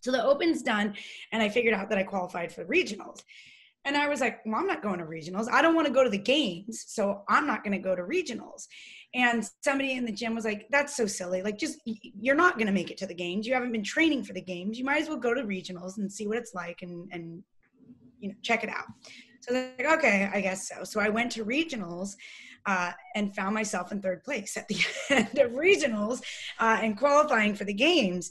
So the open's done, and I figured out that I qualified for regionals. And I was like, well, I'm not going to regionals. I don't want to go to the games, so I'm not going to go to regionals. And somebody in the gym was like, that's so silly. Like, just you're not going to make it to the games. You haven't been training for the games. You might as well go to regionals and see what it's like and, and you know, check it out. So like, okay, I guess so. So I went to regionals uh, and found myself in third place at the end of regionals uh, and qualifying for the games.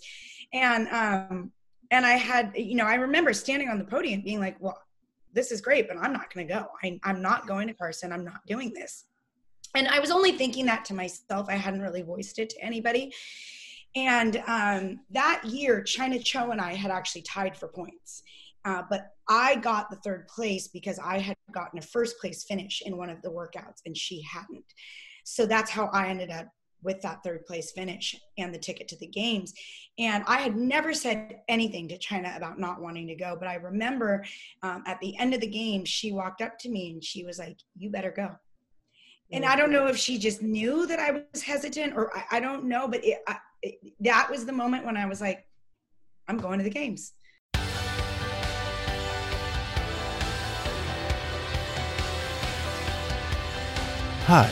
And um, and I had, you know, I remember standing on the podium being like, well, this is great, but I'm not going to go. I, I'm not going to Carson. I'm not doing this. And I was only thinking that to myself. I hadn't really voiced it to anybody. And um, that year, Chyna Cho and I had actually tied for points. Uh, but I got the third place because I had gotten a first place finish in one of the workouts and she hadn't. So that's how I ended up with that third place finish and the ticket to the games. And I had never said anything to Chyna about not wanting to go, but I remember um, at the end of the game, she walked up to me and she was like, You better go. And I don't know if she just knew that I was hesitant or I, I don't know, but it, I, it, that was the moment when I was like, I'm going to the games. Hi,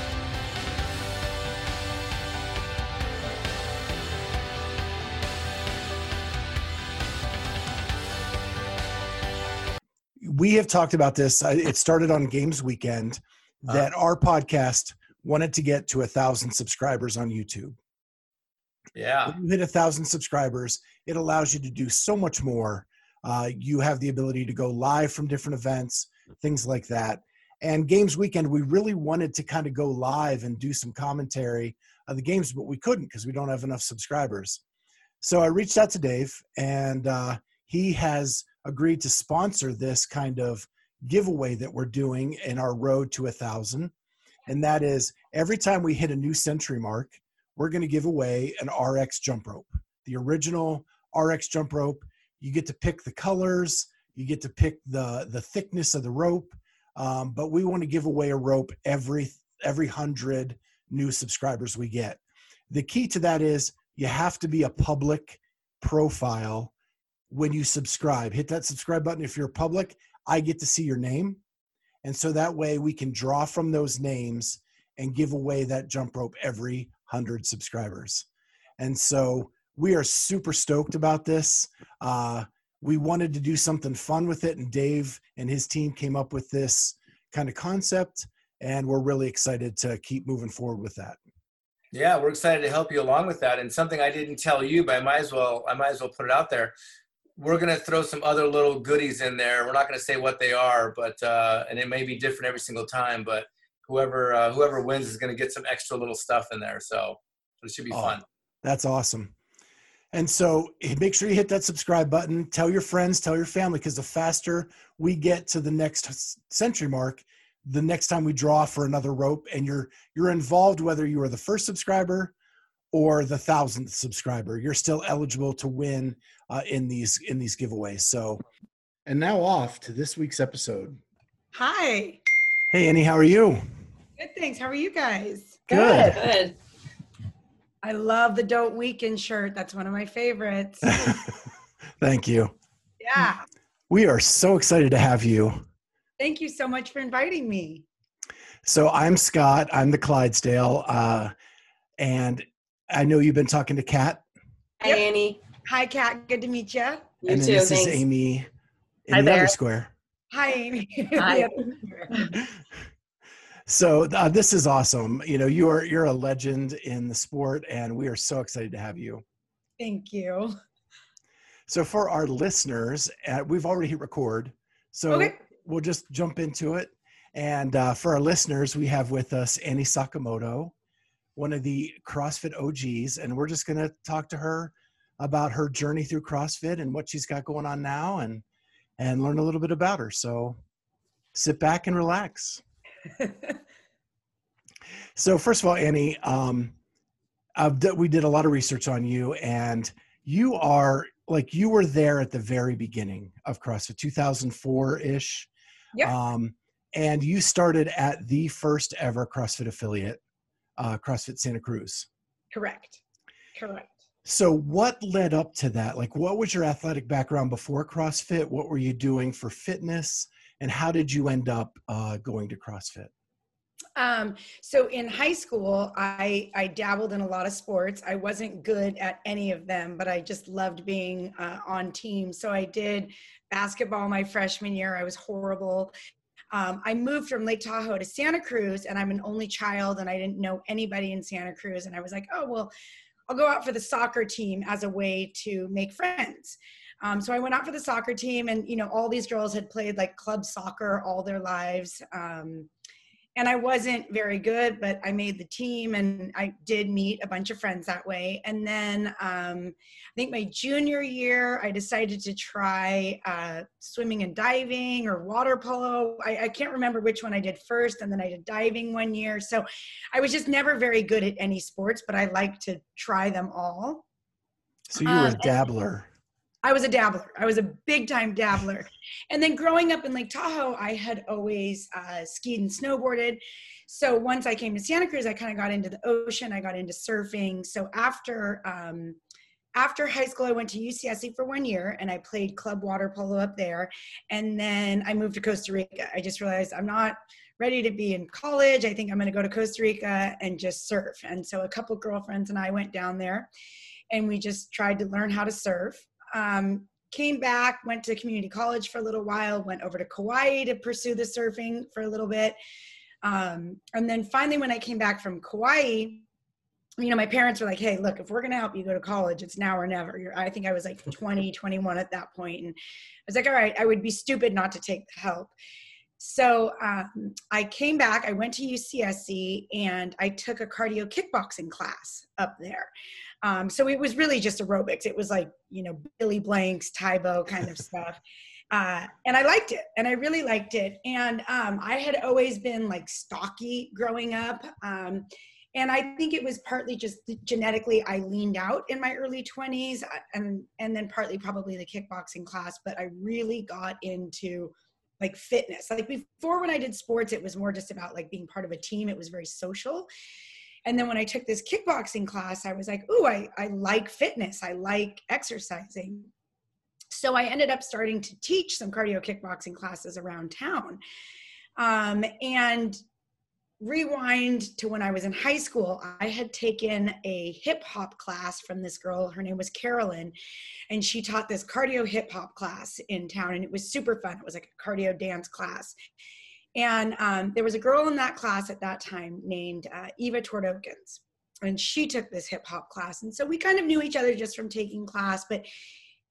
We have talked about this. It started on Games Weekend uh-huh. that uh, our podcast wanted to get to a thousand subscribers on YouTube. Yeah. When you hit a thousand subscribers, it allows you to do so much more. Uh, you have the ability to go live from different events, things like that. And Games Weekend, we really wanted to kind of go live and do some commentary of the games, but we couldn't because we don't have enough subscribers. So I reached out to Dave, and uh, he has agreed to sponsor this kind of giveaway that we're doing in our road to a thousand. And that is every time we hit a new century mark, we're going to give away an RX jump rope, the original RX jump rope. You get to pick the colors, you get to pick the the thickness of the rope, um, but we want to give away a rope every every hundred new subscribers we get. The key to that is you have to be a public profile when you subscribe. Hit that subscribe button if you're public. I get to see your name. And so that way we can draw from those names and give away that jump rope every 100 subscribers. And so we are super stoked about this. Uh, we wanted to do something fun with it, and Dave and his team came up with this kind of concept, and we're really excited to keep moving forward with that. Yeah, we're excited to help you along with that. And something I didn't tell you, but I might as well I might as well put it out there we're going to throw some other little goodies in there. We're not going to say what they are, but uh, and it may be different every single time. But whoever uh, whoever wins is going to get some extra little stuff in there. So it should be oh, fun. That's awesome. And so make sure you hit that subscribe button. Tell your friends, tell your family, because the faster we get to the next century mark, the next time we draw for another rope, and you're you're involved whether you are the first subscriber or the thousandth subscriber, you're still eligible to win uh, in these in these giveaways. So, and now off to this week's episode. Hi. Hey Annie, how are you? Good, thanks. How are you guys? Good. Good. I love the Don't Weaken shirt. That's one of my favorites. Thank you. Yeah. We are so excited to have you. Thank you so much for inviting me. So I'm Scott. I'm the Clydesdale, uh, and I know you've been talking to Kat. Hi, yep. Annie. Hi, Kat. Good to meet you. You and too. This thanks. is Amy in Hi the there. other square. Hi, Amy. Hi. So uh, this is awesome. You know, you are you're a legend in the sport, and we are so excited to have you. Thank you. So for our listeners, uh, we've already hit record, so Okay. we'll just jump into it. And uh, for our listeners, we have with us Annie Sakamoto, one of the CrossFit OGs, and we're just going to talk to her about her journey through CrossFit and what she's got going on now, and and learn a little bit about her. So sit back and relax. So first of all, Annie, um, I've d- we did a lot of research on you, and you are like you were there at the very beginning of CrossFit, 2004 ish. Yeah. Um, and you started at the first ever CrossFit affiliate, uh, CrossFit Santa Cruz. Correct. Correct. So, what led up to that? Like, what was your athletic background before CrossFit? What were you doing for fitness? And how did you end up uh, going to CrossFit? Um, so in high school, I I dabbled in a lot of sports. I wasn't good at any of them, but I just loved being uh, on teams. So I did basketball my freshman year. I was horrible. Um, I moved from Lake Tahoe to Santa Cruz, and I'm an only child, and I didn't know anybody in Santa Cruz. And I was like, oh well, I'll go out for the soccer team as a way to make friends. Um, so I went out for the soccer team, and you know, all these girls had played like club soccer all their lives. Um, and I wasn't very good, but I made the team and I did meet a bunch of friends that way. And then um, I think my junior year, I decided to try uh, swimming and diving or water polo. I, I can't remember which one I did first, and then I did diving one year. So I was just never very good at any sports, but I like to try them all. So, you were Um, a dabbler. I was a dabbler. I was a big time dabbler. And then growing up in Lake Tahoe, I had always uh, skied and snowboarded. So once I came to Santa Cruz, I kind of got into the ocean. I got into surfing. So after um, after high school, I went to UCSC for one year and I played club water polo up there. And then I moved to Costa Rica. I just realized I'm not ready to be in college. I think I'm going to go to Costa Rica and just surf. And so a couple girlfriends and I went down there and we just tried to learn how to surf um, came back, went to community college for a little while, went over to Kauai to pursue the surfing for a little bit. Um, and then finally, when I came back from Kauai, you know, my parents were like, hey, look, if we're going to help you go to college, it's now or never. You're, I think I was like 20, 21 at that point. And I was like, all right, I would be stupid not to take the help. So um, I came back, I went to UCSC, and I took a cardio kickboxing class up there. Um, so it was really just aerobics. It was like, you know, Billy Blanks, Tae Bo kind of stuff. Uh, and I liked it, and I really liked it. And um, I had always been like stocky growing up. Um, and I think it was partly just genetically I leaned out in my early 20s, and and then partly probably the kickboxing class. But I really got into like fitness. Like before, when I did sports, it was more just about like being part of a team. It was very social. And then when I took this kickboxing class, I was like, ooh, I, I like fitness. I like exercising. So I ended up starting to teach some cardio kickboxing classes around town. Um, and rewind to when I was in high school, I had taken a hip hop class from this girl. Her name was Carolyn, and she taught this cardio hip hop class in town, and it was super fun. It was like a cardio dance class. And um, there was a girl in that class at that time named uh, Eva Twardokens, and she took this hip hop class. And so we kind of knew each other just from taking class, but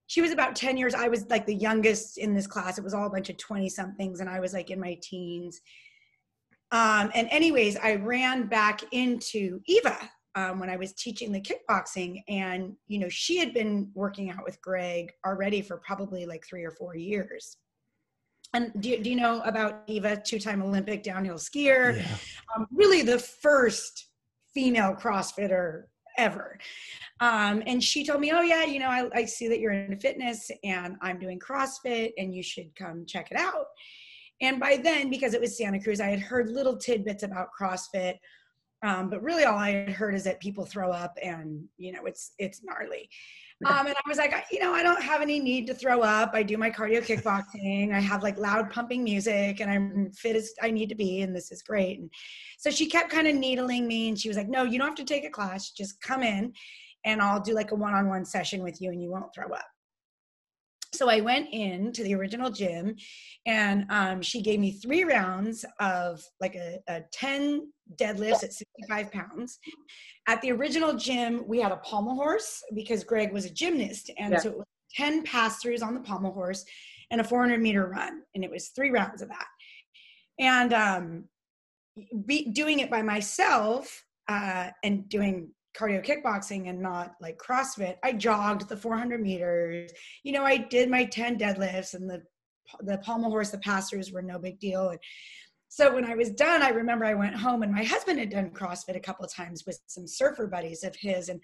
she was about 10 years. I was like the youngest in this class. It was all a bunch of 20 somethings, and I was like in my teens. Um, and, anyways, I ran back into Eva um, when I was teaching the kickboxing, and you know, she had been working out with Greg already for probably like three or four years. And do you, do you know about Eva, two-time Olympic downhill skier? Yeah. Um, really, the first female CrossFitter ever. Um, and she told me, "Oh yeah, you know, I, I see that you're into fitness, and I'm doing CrossFit, and you should come check it out." And by then, because it was Santa Cruz, I had heard little tidbits about CrossFit, um, but really all I had heard is that people throw up, and you know, it's it's gnarly. Um, and I was like, you know, I don't have any need to throw up. I do my cardio kickboxing. I have like loud pumping music, and I'm fit as I need to be, and this is great. And so she kept kind of needling me, and she was like, no, you don't have to take a class. Just come in, and I'll do like a one-on-one session with you, and you won't throw up. So I went in to the original gym and um, she gave me three rounds of like a, a 10 deadlifts at 65 pounds. At the original gym, we had a pommel horse because Greg was a gymnast. And yeah. so it was 10 pass throughs on the pommel horse and a 400 meter run. And it was three rounds of that. And um, be, doing it by myself uh, and doing cardio kickboxing and not like CrossFit, I jogged the 400 meters. You know, I did my 10 deadlifts and the the pommel horse, the pass throughs were no big deal. And so when I was done, I remember I went home and my husband had done CrossFit a couple of times with some surfer buddies of his. And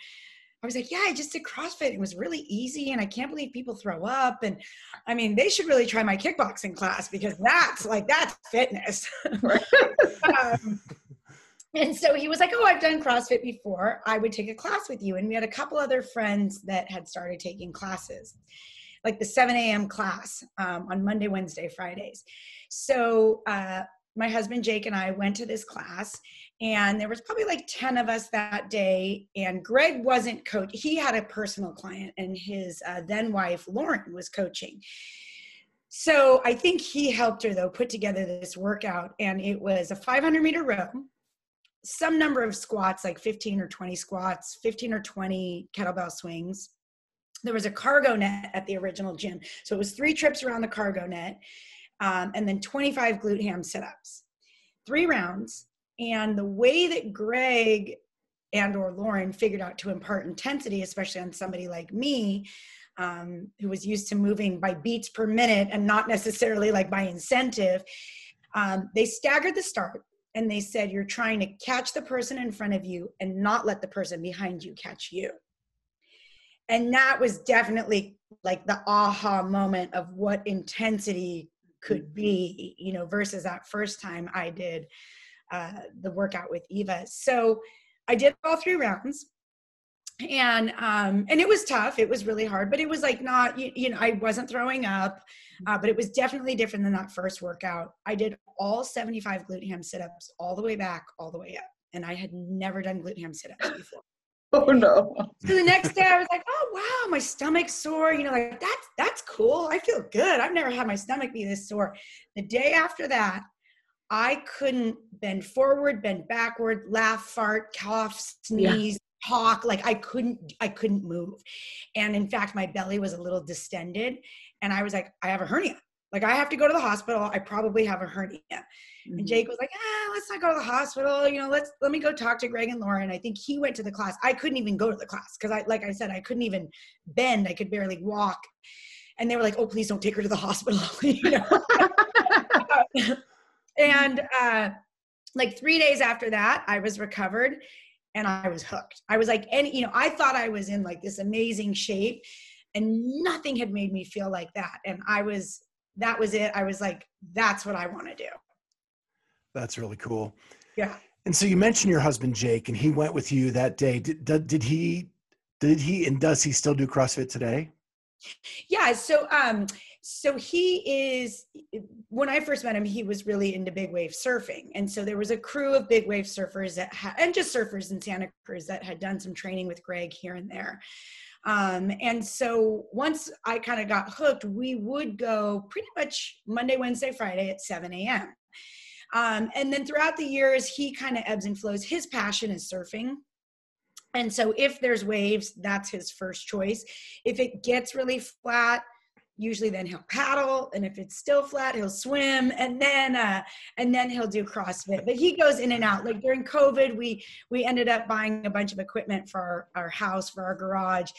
I was like, yeah, I just did CrossFit. It was really easy. And I can't believe people throw up. And I mean, they should really try my kickboxing class because that's like, that's fitness. um, and so he was like, Oh, I've done CrossFit before. I would take a class with you. And we had a couple other friends that had started taking classes, like the 7 a.m. class um, on Monday, Wednesday, Fridays. So uh, my husband Jake and I went to this class, and there was probably like 10 of us that day. And Greg wasn't coach, he had a personal client, and his uh, then wife, Lauren, was coaching. So I think he helped her though put together this workout, and it was a 500 meter row some number of squats, like 15 or 20 squats, 15 or 20 kettlebell swings. There was a cargo net at the original gym. So it was three trips around the cargo net um, and then 25 glute ham sit ups, three rounds. And the way that Greg and or Lauren figured out to impart intensity, especially on somebody like me, um, who was used to moving by beats per minute and not necessarily like by incentive, um, they staggered the start and they said you're trying to catch the person in front of you and not let the person behind you catch you. And that was definitely like the aha moment of what intensity could be you know versus that first time i did uh, the workout with eva. So i did all three rounds and um and it was tough it was really hard but it was like not you, you know i wasn't throwing up uh, but it was definitely different than that first workout. I did all 75 glute ham sit ups all the way back, all the way up. And I had never done glute ham sit ups before. Oh no. So the next day I was like, oh wow, my stomach's sore. You know, like that's that's cool. I feel good. I've never had my stomach be this sore. The day after that, I couldn't bend forward, bend backward, laugh, fart, cough, sneeze. Talk. Like I couldn't, I couldn't move. And in fact, my belly was a little distended and I was like, I have a hernia. Like I have to go to the hospital. I probably have a hernia. Mm-hmm. And Jake was like, ah, let's not go to the hospital. You know, let's let me go talk to Greg and Lauren. I think he went to the class. I couldn't even go to the class because I, like I said, I couldn't even bend. I could barely walk. And they were like, oh, please don't take her to the hospital. you know. and uh, like three days after that, I was recovered and I was hooked. I was like, and you know, I thought I was in like this amazing shape and nothing had made me feel like that and i was that was it. I was like that's what i want to do. That's really cool. Yeah. And so you mentioned your husband jake and he went with you that day. Did, did, did he did he and does he still do crossfit today? Yeah so um so he is when i first met him he was really into big wave surfing and so there was a crew of big wave surfers that had and just surfers in santa cruz that had done some training with greg here and there um, and so once I kind of got hooked, we would go pretty much Monday, Wednesday, Friday at 7 a.m. Um, and then throughout the years, he kind of ebbs and flows. His passion is surfing. And so if there's waves, that's his first choice. If it gets really flat, usually then he'll paddle and if it's still flat he'll swim and then uh and then he'll do crossfit. But he goes in and out. Like during covid we we ended up buying a bunch of equipment for our, our house for our garage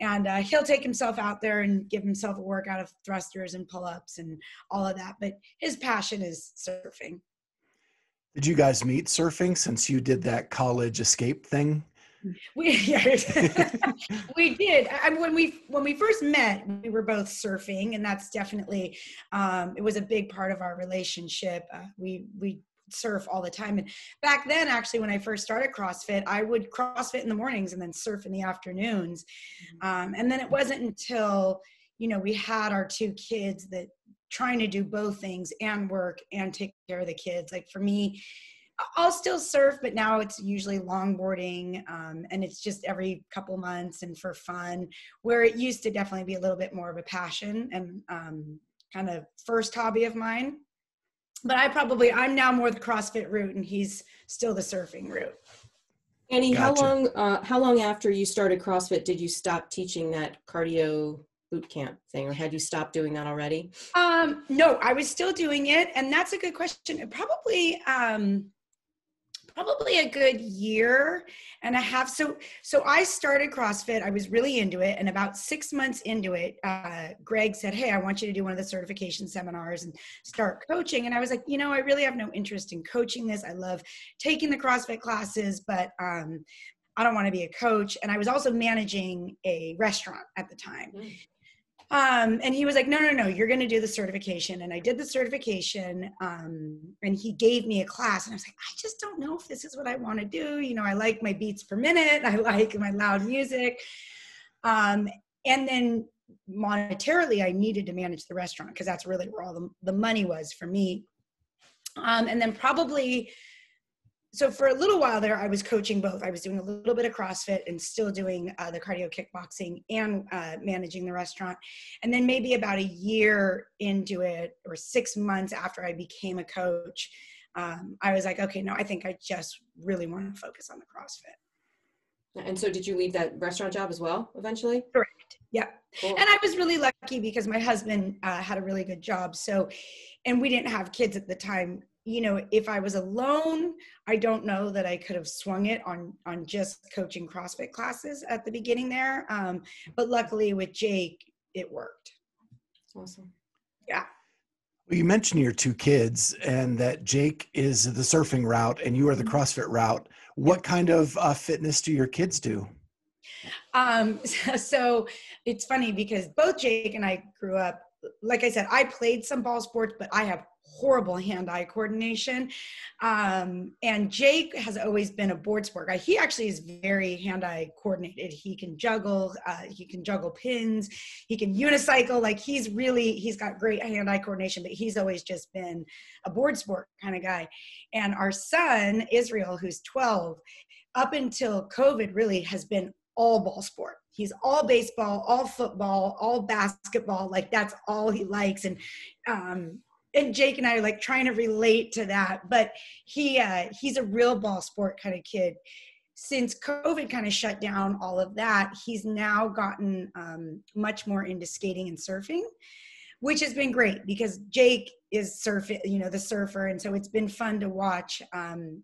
and uh, he'll take himself out there and give himself a workout of thrusters and pull-ups and all of that but his passion is surfing. Did you guys meet surfing since you did that college escape thing we yeah, we did. I when we when we first met, we were both surfing, and that's definitely um, it was a big part of our relationship. Uh, we we surf all the time, and back then, actually, when I first started CrossFit, I would CrossFit in the mornings and then surf in the afternoons, mm-hmm. um, and then it wasn't until you know we had our two kids that trying to do both things and work and take care of the kids. Like for me, I'll still surf, but now it's usually longboarding, um, and it's just every couple months and for fun. Where it used to definitely be a little bit more of a passion and um, kind of first hobby of mine. But I probably I'm now more the CrossFit route, and he's still the surfing route. Annie, Gotcha. how long uh, how long after you started CrossFit did you stop teaching that cardio boot camp thing, or had you stopped doing that already? Um, no, I was still doing it, and that's a good question. Probably, um, probably a good year and a half. So, so I started CrossFit. I was really into it, and about six months into it, uh, Greg said, "Hey, I want you to do one of the certification seminars and start coaching." And I was like, you know, I really have no interest in coaching this. I love taking the CrossFit classes, but um, I don't want to be a coach. And I was also managing a restaurant at the time. Um, and he was like, no, no, no, you're going to do the certification. And I did the certification. Um, and he gave me a class. And I was like, I just don't know if this is what I want to do. You know, I like my beats per minute, I like my loud music. Um, and then monetarily, I needed to manage the restaurant because that's really where all the, the money was for me. Um, and then probably so for a little while there i was coaching both. I was doing a little bit of crossfit and still doing uh, the cardio kickboxing and uh, managing the restaurant. And then maybe about a year into it or six months after i became a coach um, i was like okay no i think i just really want to focus on the crossfit. And so, did you leave that restaurant job as well eventually? correct. Yeah. Cool. and i was really lucky because my husband uh, had a really good job. So and we didn't have kids at the time you know if i was alone i don't know that i could have swung it on on just coaching crossfit classes at the beginning there um, but luckily with jake it worked awesome. Yeah well, you mentioned your two kids and that Jake is the surfing route and you are the Mm-hmm. CrossFit route. What kind of uh, fitness do your kids do? um, so it's funny because both jake and i grew up like i said i played some ball sports but i have horrible hand-eye coordination um, and jake has always been a board sport guy he actually is very hand-eye coordinated he can juggle uh, he can juggle pins he can unicycle like he's really he's got great hand-eye coordination but he's always just been a board sport kind of guy and our son israel who's 12 up until covid really has been all ball sport. He's all baseball, all football, all basketball. Like that's all he likes. And um, and Jake and I are like trying to relate to that. But he uh, he's a real ball sport kind of kid. Since COVID kind of shut down all of that, he's now gotten um, much more into skating and surfing, which has been great because Jake is surfing, you know, the surfer, and so it's been fun to watch. Um,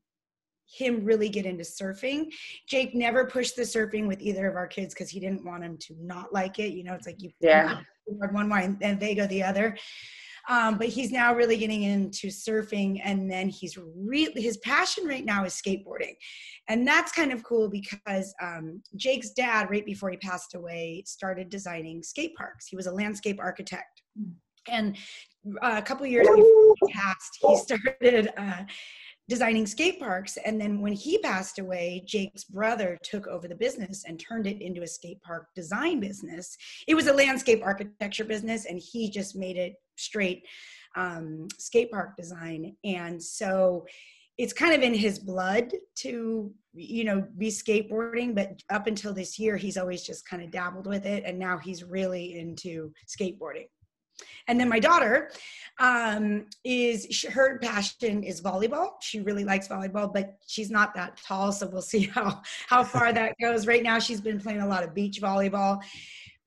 him really get into surfing. Jake never pushed the surfing with either of our kids because he didn't want him to not like it. You know, it's like you Yeah. one way and they go the other. Um, but he's now really getting into surfing, and then he's really his passion right now is skateboarding, and that's kind of cool because um, Jake's dad, right before he passed away, started designing skate parks. He was a landscape architect, and uh, a couple years before he passed, he started. Uh, designing skate parks. And then when he passed away, Jake's brother took over the business and turned it into a skate park design business. It was a landscape architecture business, and he just made it straight um, skate park design. And so it's kind of in his blood to you know be skateboarding but up until this year he's always just kind of dabbled with it and now he's really into skateboarding and then my daughter um, is her passion is volleyball. She really likes volleyball, but she's not that tall, so we'll see how how far that goes. Right now, she's been playing a lot of beach volleyball.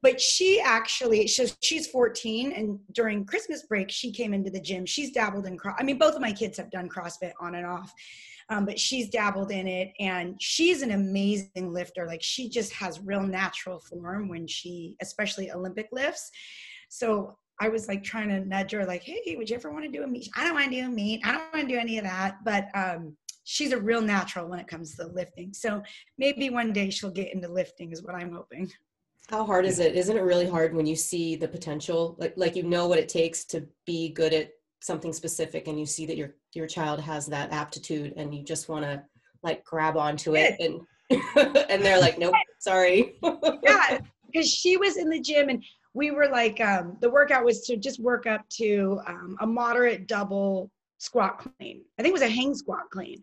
But she actually, so she's 14, and during Christmas break, she came into the gym. She's dabbled in cross. I mean, both of my kids have done CrossFit on and off, um, but she's dabbled in it, and she's an amazing lifter. Like she just has real natural form when she, especially Olympic lifts. So I was like trying to nudge her, like, hey, would you ever want to do a meet? I don't want to do a meet. I don't want to do any of that. But um, she's a real natural when it comes to lifting. So maybe one day she'll get into lifting, is what I'm hoping. How hard is it? Isn't it really hard when you see the potential, like like you know what it takes to be good at something specific, and you see that your your child has that aptitude, and you just want to like grab onto it, and and they're like, nope, sorry. yeah, because she was in the gym and we were like, um, the workout was to just work up to um, a moderate double squat clean. I think it was a hang squat clean,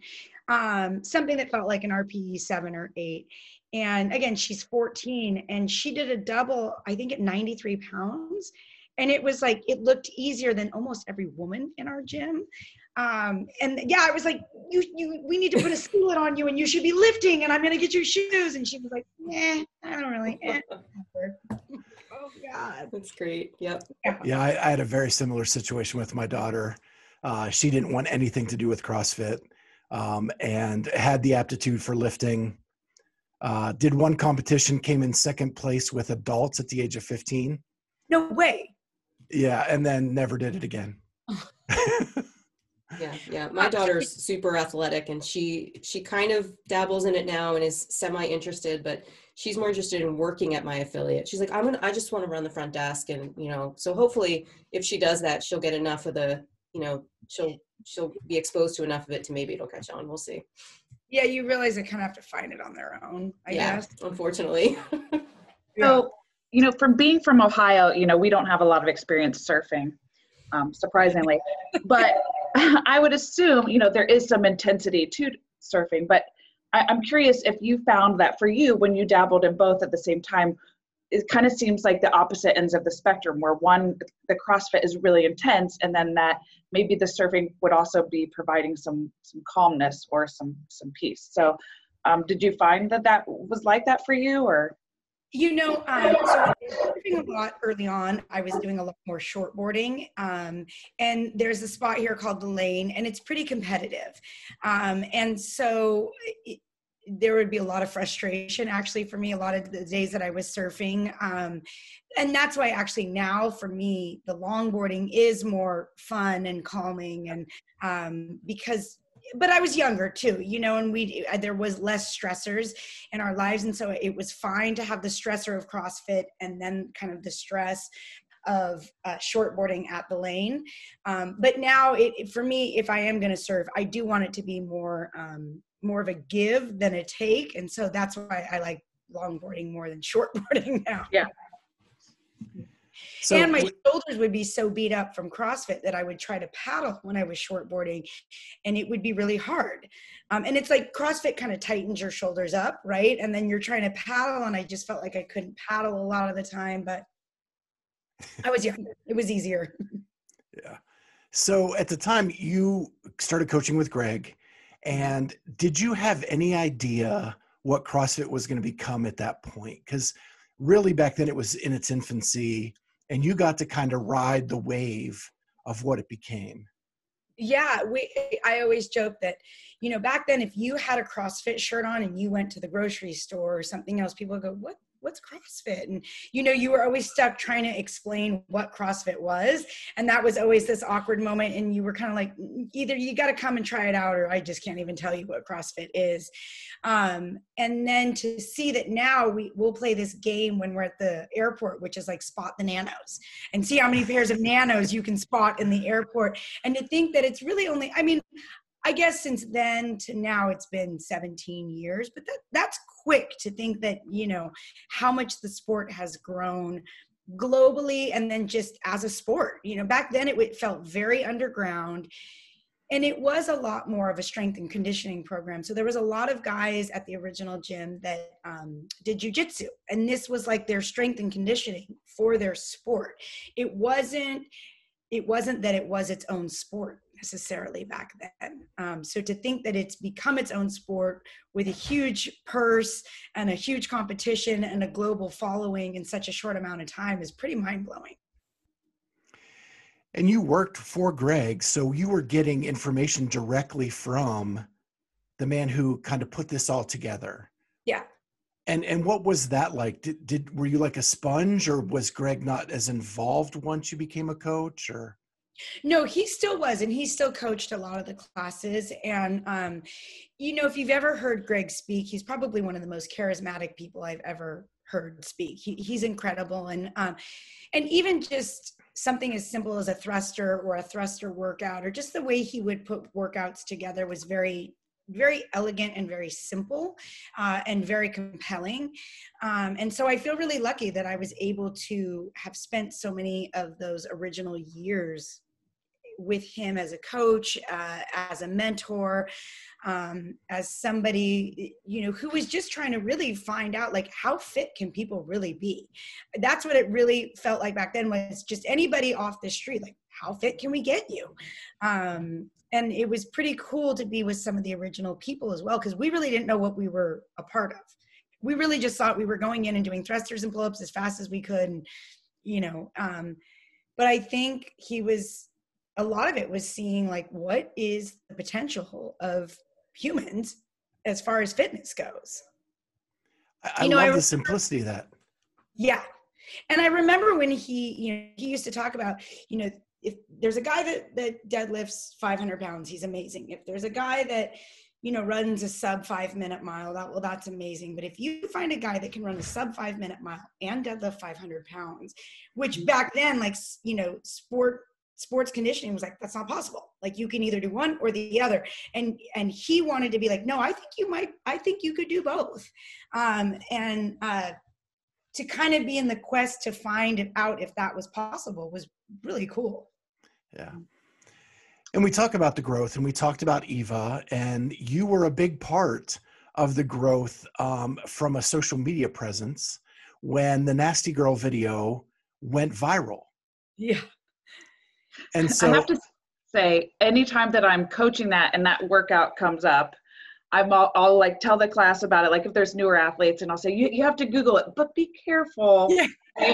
um, something that felt like an RPE seven or eight. And again, she's 14 and she did a double, I think at 93 pounds. And it was like, it looked easier than almost every woman in our gym. Um, and yeah, I was like, you, you, we need to put a singlet on you and you should be lifting and I'm going to get your shoes. And she was like, yeah, I don't really. Eh. oh God. That's great. Yep. Yeah. I, I, had a very similar situation with my daughter. Uh, she didn't want anything to do with CrossFit um, and had the aptitude for lifting uh, did one competition, came in second place with adults at the age of 15. No way. Yeah, and then never did it again. yeah, yeah. My daughter's super athletic and she she kind of dabbles in it now and is semi interested, but she's more interested in working at my affiliate. She's like, I'm gonna I just want to run the front desk and you know, so hopefully if she does that, she'll get enough of the, you know, she'll she'll be exposed to enough of it to maybe it'll catch on. We'll see yeah, you realize they kind of have to find it on their own, I yeah, guess. Unfortunately. so, you know, from being from Ohio, you know, we don't have a lot of experience surfing, um, surprisingly. but I would assume, you know, there is some intensity to surfing. But I, I'm curious if you found that for you when you dabbled in both at the same time, it kind of seems like the opposite ends of the spectrum where one the crossfit is really intense and then that maybe the surfing would also be providing some some calmness or some some peace so um, did you find that that was like that for you or you know, um, so surfing a lot early on. I was doing a lot more shortboarding, um, and there's a spot here called the Lane, and it's pretty competitive. Um, and so, it, there would be a lot of frustration actually for me a lot of the days that i was surfing um, and that's why actually now for me the longboarding is more fun and calming and um, because but i was younger too you know and we uh, there was less stressors in our lives and so it was fine to have the stressor of crossfit and then kind of the stress of uh, shortboarding at the lane. Um, but now, it, for me, if I am going to serve, I do want it to be more um, more of a give than a take and so that's why i like longboarding more than shortboarding now yeah so, and my shoulders would be so beat up from CrossFit that I would try to paddle when I was shortboarding, and it would be really hard. Um, and it's like CrossFit kind of tightens your shoulders up, right? And then you're trying to paddle, and I just felt like I couldn't paddle a lot of the time. But I was young; it was easier. Yeah. So at the time you started coaching with Greg, and did you have any idea what CrossFit was going to become at that point? Because really back then it was in its infancy and you got to kind of ride the wave of what it became. Yeah, we I always joke that, you know, back then if you had a CrossFit shirt on and you went to the grocery store or something else, people go, What what's CrossFit? And you know, you were always stuck trying to explain what CrossFit was. And that was always this awkward moment. And you were kind of like, either you got to come and try it out, or I just can't even tell you what CrossFit is. Um, and then to see that now we will play this game when we're at the airport, which is like spot the nanos and see how many pairs of nanos you can spot in the airport. And to think that it's really only, I mean, I guess since then to now it's been 17 years, but that, that's quick to think that you know how much the sport has grown globally and then just as a sport. You know back then it, it felt very underground and it was a lot more of a strength and conditioning program. So there was a lot of guys at the original gym that um, did jujitsu and this was like their strength and conditioning for their sport. It wasn't it wasn't that it was its own sport necessarily back then. Um, so to think that it's become its own sport with a huge purse and a huge competition and a global following in such a short amount of time is pretty mind blowing. And you worked for Greg, so you were getting information directly from the man who kind of put this all together. Yeah. And and what was that like? Did did were you like a sponge or was Greg not as involved once you became a coach or no, he still was, and he still coached a lot of the classes. And, um, you know, if you've ever heard Greg speak, he's probably one of the most charismatic people I've ever heard speak. He, he's incredible, and um, and even just something as simple as a thruster or a thruster workout, or just the way he would put workouts together was very very elegant and very simple uh, and very compelling. Um, and so I feel really lucky that I was able to have spent so many of those original years with him as a coach, uh, as a mentor, um, as somebody you know who was just trying to really find out like how fit can people really be. That's what it really felt like back then was just anybody off the street like how fit can we get you? Um, and it was pretty cool to be with some of the original people as well because we really didn't know what we were a part of we really just thought we were going in and doing thrusters and pull-ups as fast as we could and you know um but i think he was a lot of it was seeing like what is the potential of humans as far as fitness goes i, I you know, love I the simplicity of that yeah and i remember when he you know he used to talk about you know if there's a guy that that deadlifts 500 pounds he's amazing if there's a guy that you know, runs a sub five minute mile, that well, that's amazing. But if you find a guy that can run a sub five minute mile and deadlift 500 pounds, which mm-hmm. back then, like, you know, sport sports conditioning was like that's not possible. Like you can either do one or the other. And and he wanted to be like no i think you might i think you could do both. Um and uh to kind of be in the quest to find out if that was possible was really cool. Yeah. And we talk about the growth and we talked about Eva, and you were a big part of the growth um, from a social media presence when the Nasty Girl video went viral. Yeah. And so I have to say, anytime that I'm coaching that and that workout comes up, I'm all, I'll like tell the class about it. Like if there's newer athletes, and I'll say you, you have to Google it, but be careful. Yeah.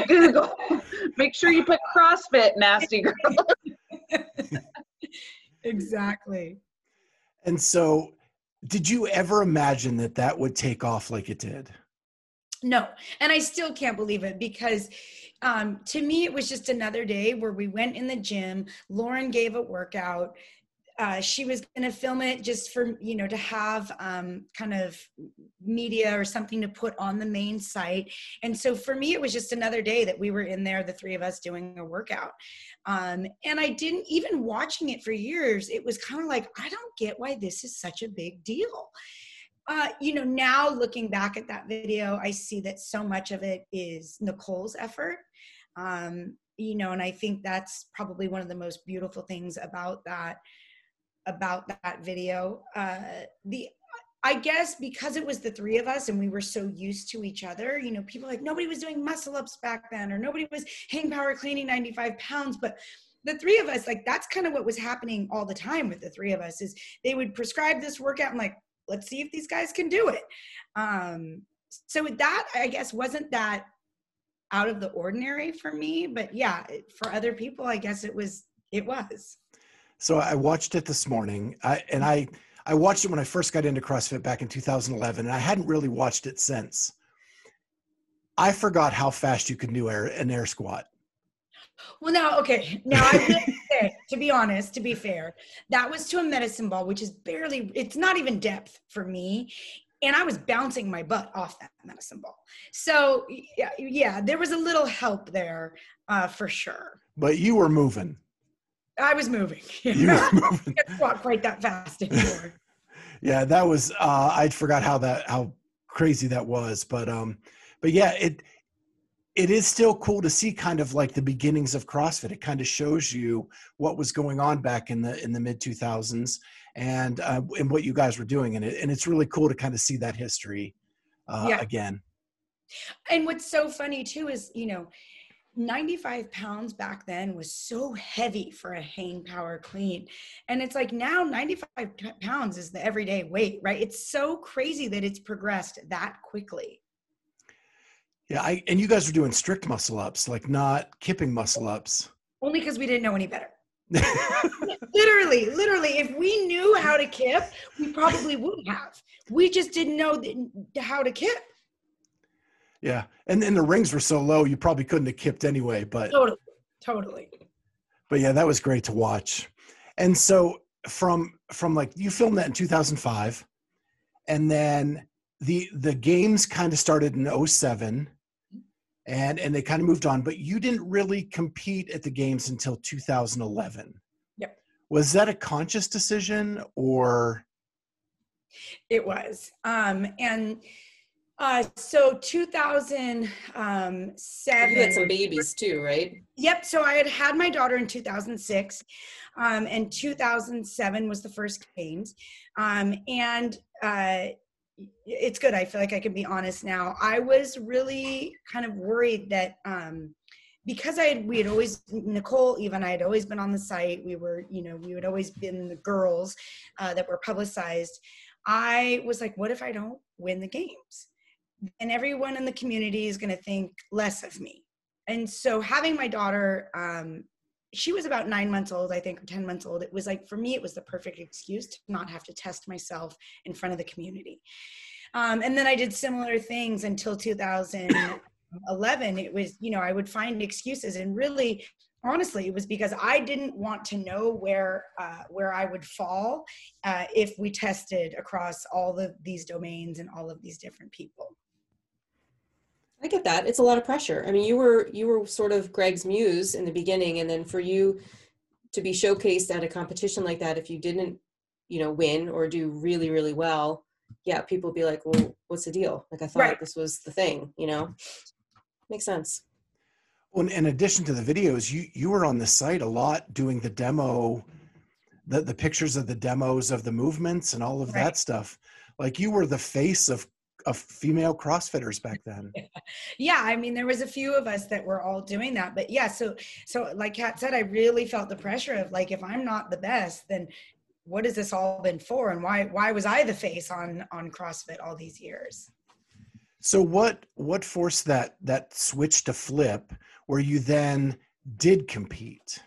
Google. Make sure you put CrossFit nasty girl. exactly. And so, did you ever imagine that that would take off like it did? No, and I still can't believe it because um, to me, it was just another day where we went in the gym. Lauren gave a workout uh, she was going to film it just for you know to have um, kind of media or something to put on the main site and so for me it was just another day that we were in there the three of us doing a workout um, and i didn't even watching it for years it was kind of like i don't get why this is such a big deal uh, you know now looking back at that video i see that so much of it is nicole's effort um, you know and i think that's probably one of the most beautiful things about that about that video. Uh, the I guess because it was the three of us and we were so used to each other, you know, people like nobody was doing muscle ups back then or nobody was hang power cleaning 95 pounds, but the three of us, like that's kind of what was happening all the time with the three of us is they would prescribe this workout and like, let's see if these guys can do it. Um, so with that I guess wasn't that out of the ordinary for me, but yeah, for other people, I guess it was, it was. So I watched it this morning, I, and I I watched it when I first got into CrossFit back in 2011, and I hadn't really watched it since. I forgot how fast you could do air, an air squat. Well, now, okay, now I to be honest, to be fair, that was to a medicine ball, which is barely, it's not even depth for me. And I was bouncing my butt off that medicine ball. So, yeah, yeah there was a little help there uh, for sure. But you were moving. I was moving. You were moving. I can't walk quite that fast anymore. yeah, that was. Uh, I forgot how that how crazy that was, but um, but yeah, it it is still cool to see kind of like the beginnings of CrossFit. It kind of shows you what was going on back in the in the mid two thousands and uh, and what you guys were doing in it, and it's really cool to kind of see that history uh, yeah. again. And what's so funny too is you know 95 pounds back then was so heavy for a hang power clean. And it's like now 95 pounds is the everyday weight, right? It's so crazy that it's progressed that quickly. Yeah, I, and you guys were doing strict muscle ups, like not kipping muscle ups. Only because we didn't know any better. literally, literally, if we knew how to kip, we probably would have. We just didn't know how to kip. Yeah, and then the rings were so low, you probably couldn't have kipped anyway. But totally, totally. But yeah, that was great to watch. And so from from like you filmed that in 2005, and then the the games kind of started in 07 and and they kind of moved on but you didn't really compete at the games until 2011 yep was that a conscious decision or it was um and Uh, so 2007. You had some babies too, right? Yep. So I had had my daughter in 2006, um, and 2007 was the first games. Um, and uh, it's good. I feel like I can be honest now. I was really kind of worried that um, because I had, we had always Nicole, even I had always been on the site. We were, you know, we had always been the girls uh, that were publicized. I was like, what if I don't win the games? And everyone in the community is going to think less of me. And so having my daughter, um, she was about nine months old, I think, or 10 months old. It was like, for me, it was the perfect excuse to not have to test myself in front of the community. Um, and then I did similar things until 2011. It was, you know, I would find excuses and really, honestly, it was because I didn't want to know where, uh, where I would fall uh, if we tested across all of these domains and all of these different people. I get that. It's a lot of pressure. I mean, you were you were sort of Greg's muse in the beginning, and then for you to be showcased at a competition like that, if you didn't, you know, win or do really really well, yeah, people be like, "Well, what's the deal?" Like I thought right. this was the thing, you know. Makes sense. Well, in addition to the videos, you you were on the site a lot doing the demo, the the pictures of the demos of the movements and all of right. that stuff. Like you were the face of of female crossfitters back then. Yeah i mean there was a few of us that were all doing that but yeah so so like kat said i really felt the pressure of like if i'm not the best then what has this all been for? And why why was i the face on on crossfit all these years? So what what forced that that switch to flip where you then did compete?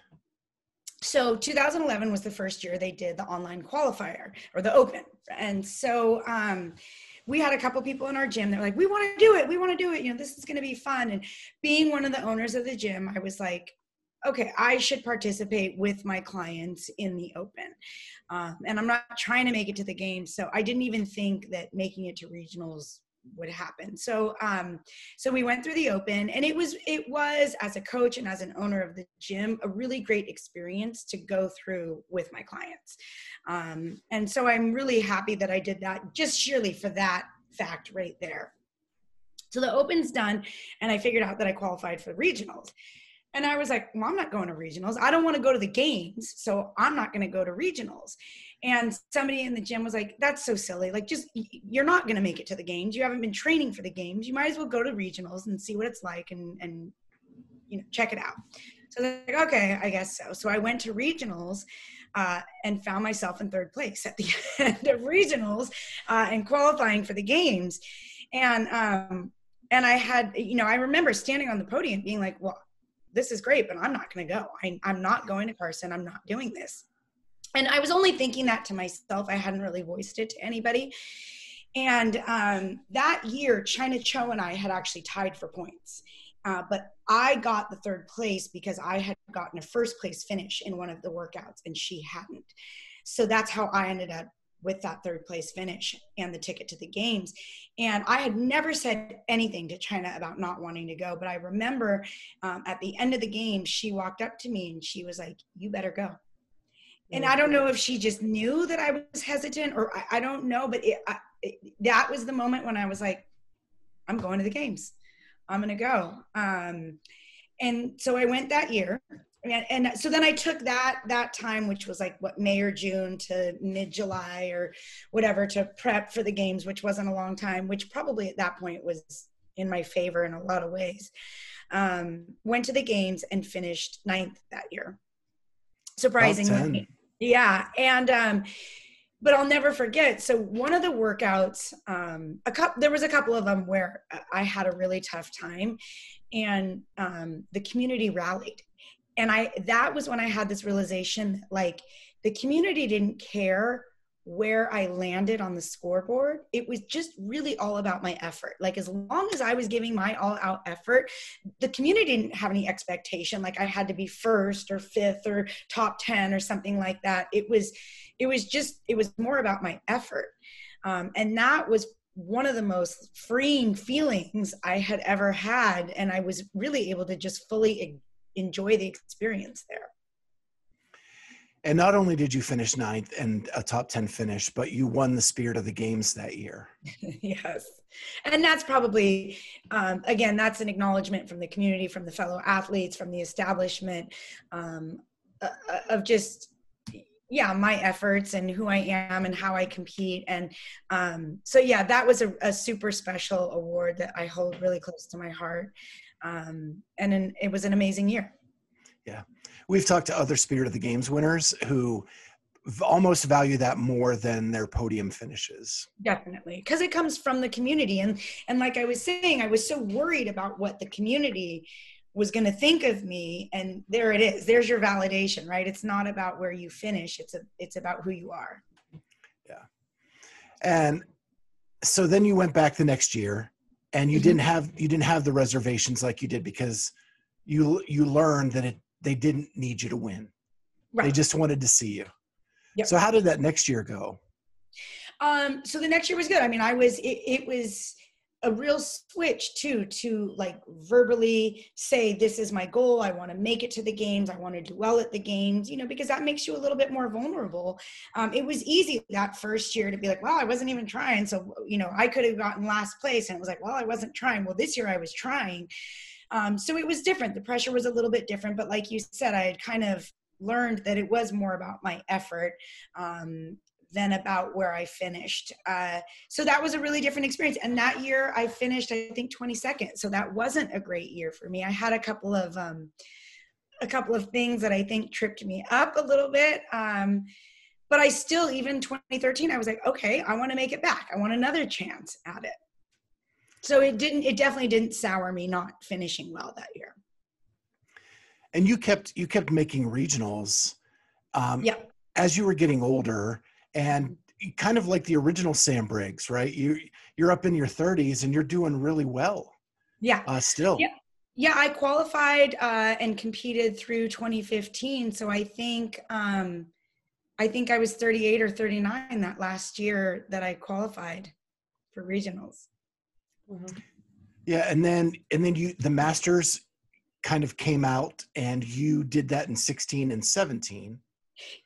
So 2011 was the first year they did the online qualifier or the open. And so um we had a couple people in our gym that were like, we want to do it. We want to do it. You know, this is going to be fun. And being one of the owners of the gym, I was like, okay, I should participate with my clients in the open. Um, and I'm not trying to make it to the game. So I didn't even think that making it to regionals would happen. So um so we went through the open and it was it was as a coach and as an owner of the gym a really great experience to go through with my clients. Um and so I'm really happy that I did that just surely for that fact right there. So the open's done and I figured out that I qualified for regionals. And I was like, well, I'm not going to regionals. I don't want to go to the games, so I'm not going to go to regionals and somebody in the gym was like that's so silly. Like just you're not going to make it to the games. You haven't been training for the games. You might as well go to regionals and see what it's like and and you know check it out. So like okay i guess so. So i went to regionals uh, and found myself in third place at the end of regionals uh, and qualifying for the games. And um and i had you know i remember standing on the podium being like well this is great but i'm not going to go. I, i'm not going to carson. I'm not doing this and i was only thinking that to myself i hadn't really voiced it to anybody. And um, that year Chyna Cho and i had actually tied for points. Uh, but i got the third place because i had gotten a first place finish in one of the workouts and she hadn't. So that's how i ended up with that third place finish and the ticket to the games. And I had never said anything to Chyna about not wanting to go, but I remember um, at the end of the game, she walked up to me and she was like, You better go and I don't know if she just knew that I was hesitant or I, I don't know, but it, I, it, that was the moment when I was like, I'm going to the games. I'm going to go. Um, and so I went that year. And, and so then I took that that time, which was like what May or June to mid July or whatever, to prep for the games, which wasn't a long time, which probably at that point was in my favor in a lot of ways. Um, went to the games and finished ninth that year. Surprisingly, yeah, and um, but I'll never forget. So one of the workouts, um, a couple, there was a couple of them where I had a really tough time, and um, the community rallied, and I that was when I had this realization, like the community didn't care where I landed on the scoreboard, it was just really all about my effort. Like as long as I was giving my all out effort, the community didn't have any expectation like I had to be first or fifth or top 10 or something like that. It was it was just it was more about my effort. Um, and that was one of the most freeing feelings I had ever had and I was really able to just fully enjoy the experience there. And not only did you finish ninth and a top 10 finish, but you won the Spirit of the Games that year. yes. And that's probably, um, again, that's an acknowledgement from the community, from the fellow athletes, from the establishment um, uh, uh of just, yeah, my efforts and who I am and how I compete. And um, so, yeah, that was a, a, super special award that I hold really close to my heart. Um, and an, it was an amazing year. Yeah. We've talked to other Spirit of the Games winners who almost value that more than their podium finishes. Definitely because it comes from the community and and like i was saying i was so worried about what the community was going to think of me and there it is there's your validation right? It's not about where you finish it's a it's about who you are. Yeah. And so then you went back the next year and you mm-hmm. didn't have you didn't have the reservations like you did because you you learned that it they didn't need you to win. Right. They just wanted to see you. Yep. So how did that next year go? Um, so the next year was good. I mean, I was, it, it was a real switch too, to like verbally say, this is my goal. I want to make it to the games. I want to do well at the games, you know, because that makes you a little bit more vulnerable. Um, it was easy that first year to be like, well, I wasn't even trying. So, you know, I could have gotten last place and it was like, well, I wasn't trying. Well, this year I was trying. Um, so it was different. The pressure was a little bit different, but like you said, I had kind of learned that it was more about my effort um, than about where I finished. Uh, so that was a really different experience. And that year I finished, I think, 22nd. So that wasn't a great year for me. I had a couple of um, a couple of things that I think tripped me up a little bit. Um, but I still, even 2013, I was like, okay, I want to make it back. I want another chance at it so it didn't it definitely didn't sour me not finishing well that year. And you kept you kept making regionals um yeah. as you were getting older and kind of like the original sam briggs right? You you're up in your 30s and you're doing really well yeah. uh, still. Yeah. Yeah i qualified uh, and competed through 2015 so i think um i think i was 38 or 39 that last year that i qualified for regionals Mm-hmm. Yeah, and then and then you the masters kind of came out and you did that in 16 and 17.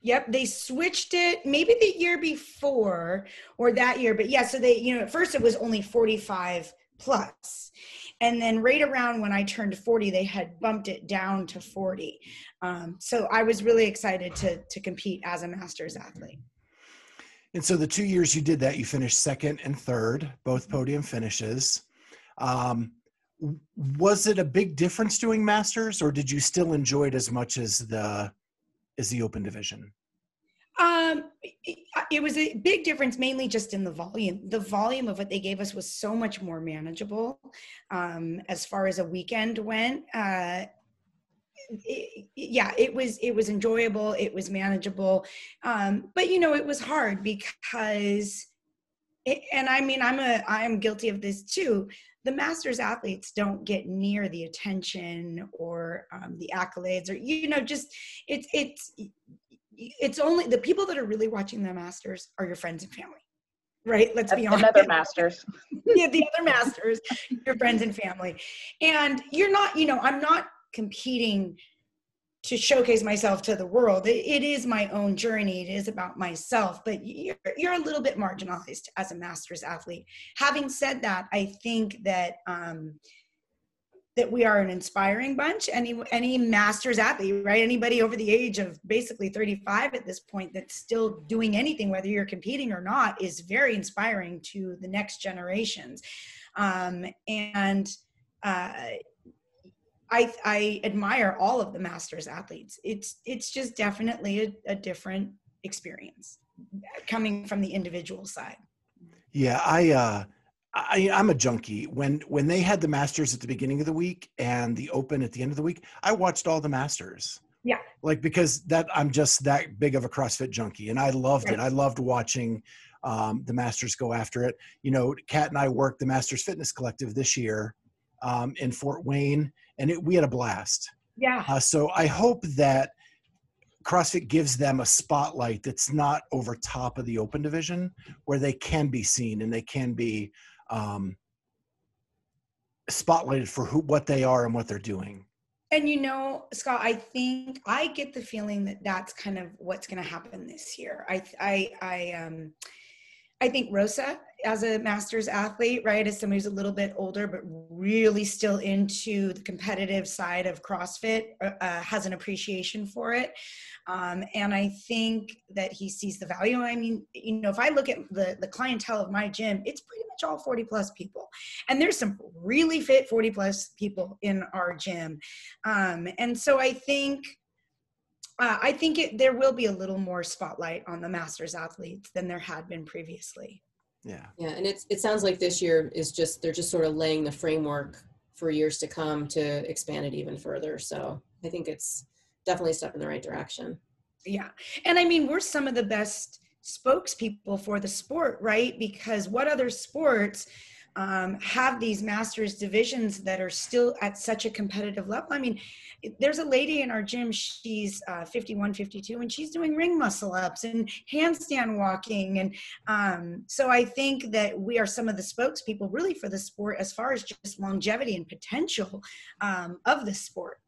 Yep, they switched it maybe the year before or that year, but yeah, so they, you know, at first it was only 45 plus. And then right around when I turned 40, they had bumped it down to 40. Um, so I was really excited to, to compete as a master's athlete. And so the two years you did that, you finished second and third, both podium finishes. Um, was it a big difference doing masters, or did you still enjoy it as much as the as the open division? Um, it, was a big difference, mainly just in the volume. The volume of what they gave us was so much more manageable um, as far as a weekend went. Uh, it, yeah it was it was enjoyable it was manageable um, but you know it was hard because it, and i mean i'm a i'm guilty of this too. The masters athletes don't get near the attention or um, the accolades or you know just it's it's it's only the people that are really watching the masters are your friends and family right? Let's be honest. other masters. Yeah the other masters your friends and family. And you're not you know i'm not competing to showcase myself to the world. It, it is my own journey. It is about myself, but you're, you're a little bit marginalized as a master's athlete. Having said that, I think that, um, that we are an inspiring bunch. Any, any master's athlete, right? Anybody over the age of basically 35 at this point that's still doing anything, whether you're competing or not, is very inspiring to the next generations. Um, and, uh, I, I admire all of the masters athletes. It's it's just definitely a, a different experience coming from the individual side. Yeah, I uh I, I'm a junkie. When when they had the Masters at the beginning of the week and the Open at the end of the week, I watched all the Masters. Yeah. Like because that I'm just that big of a CrossFit junkie, and I loved right. it. I loved watching um, the Masters go after it. You know, Kat and I worked the Masters Fitness Collective this year um, in Fort Wayne, and it, we had a blast. Yeah. Uh, so I hope that CrossFit gives them a spotlight that's not over top of the open division, where they can be seen and they can be um, spotlighted for who, what they are and what they're doing. And you know, Scott, I think I get the feeling that that's kind of what's going to happen this year. I, I, I, um, I think Roza, as a master's athlete, right, as somebody who's a little bit older but really still into the competitive side of CrossFit, uh, uh, has an appreciation for it. Um, and I think that he sees the value. I mean, you know, if I look at the, the clientele of my gym, it's pretty much all 40 plus people. And there's some really fit 40 plus people in our gym. Um, and so I think uh, I think it, there will be a little more spotlight on the masters athletes than there had been previously. Yeah. Yeah, and it's it sounds like this year is just they're just sort of laying the framework for years to come to expand it even further. So I think it's definitely a step in the right direction. Yeah, and I mean we're some of the best spokespeople for the sport, right? Because what other sports um, have these masters divisions that are still at such a competitive level? I mean, there's a lady in our gym she's uh, 51 52 and she's doing ring muscle ups and handstand walking and um, so i think that we are some of the spokespeople really for the sport as far as just longevity and potential um, of the sport.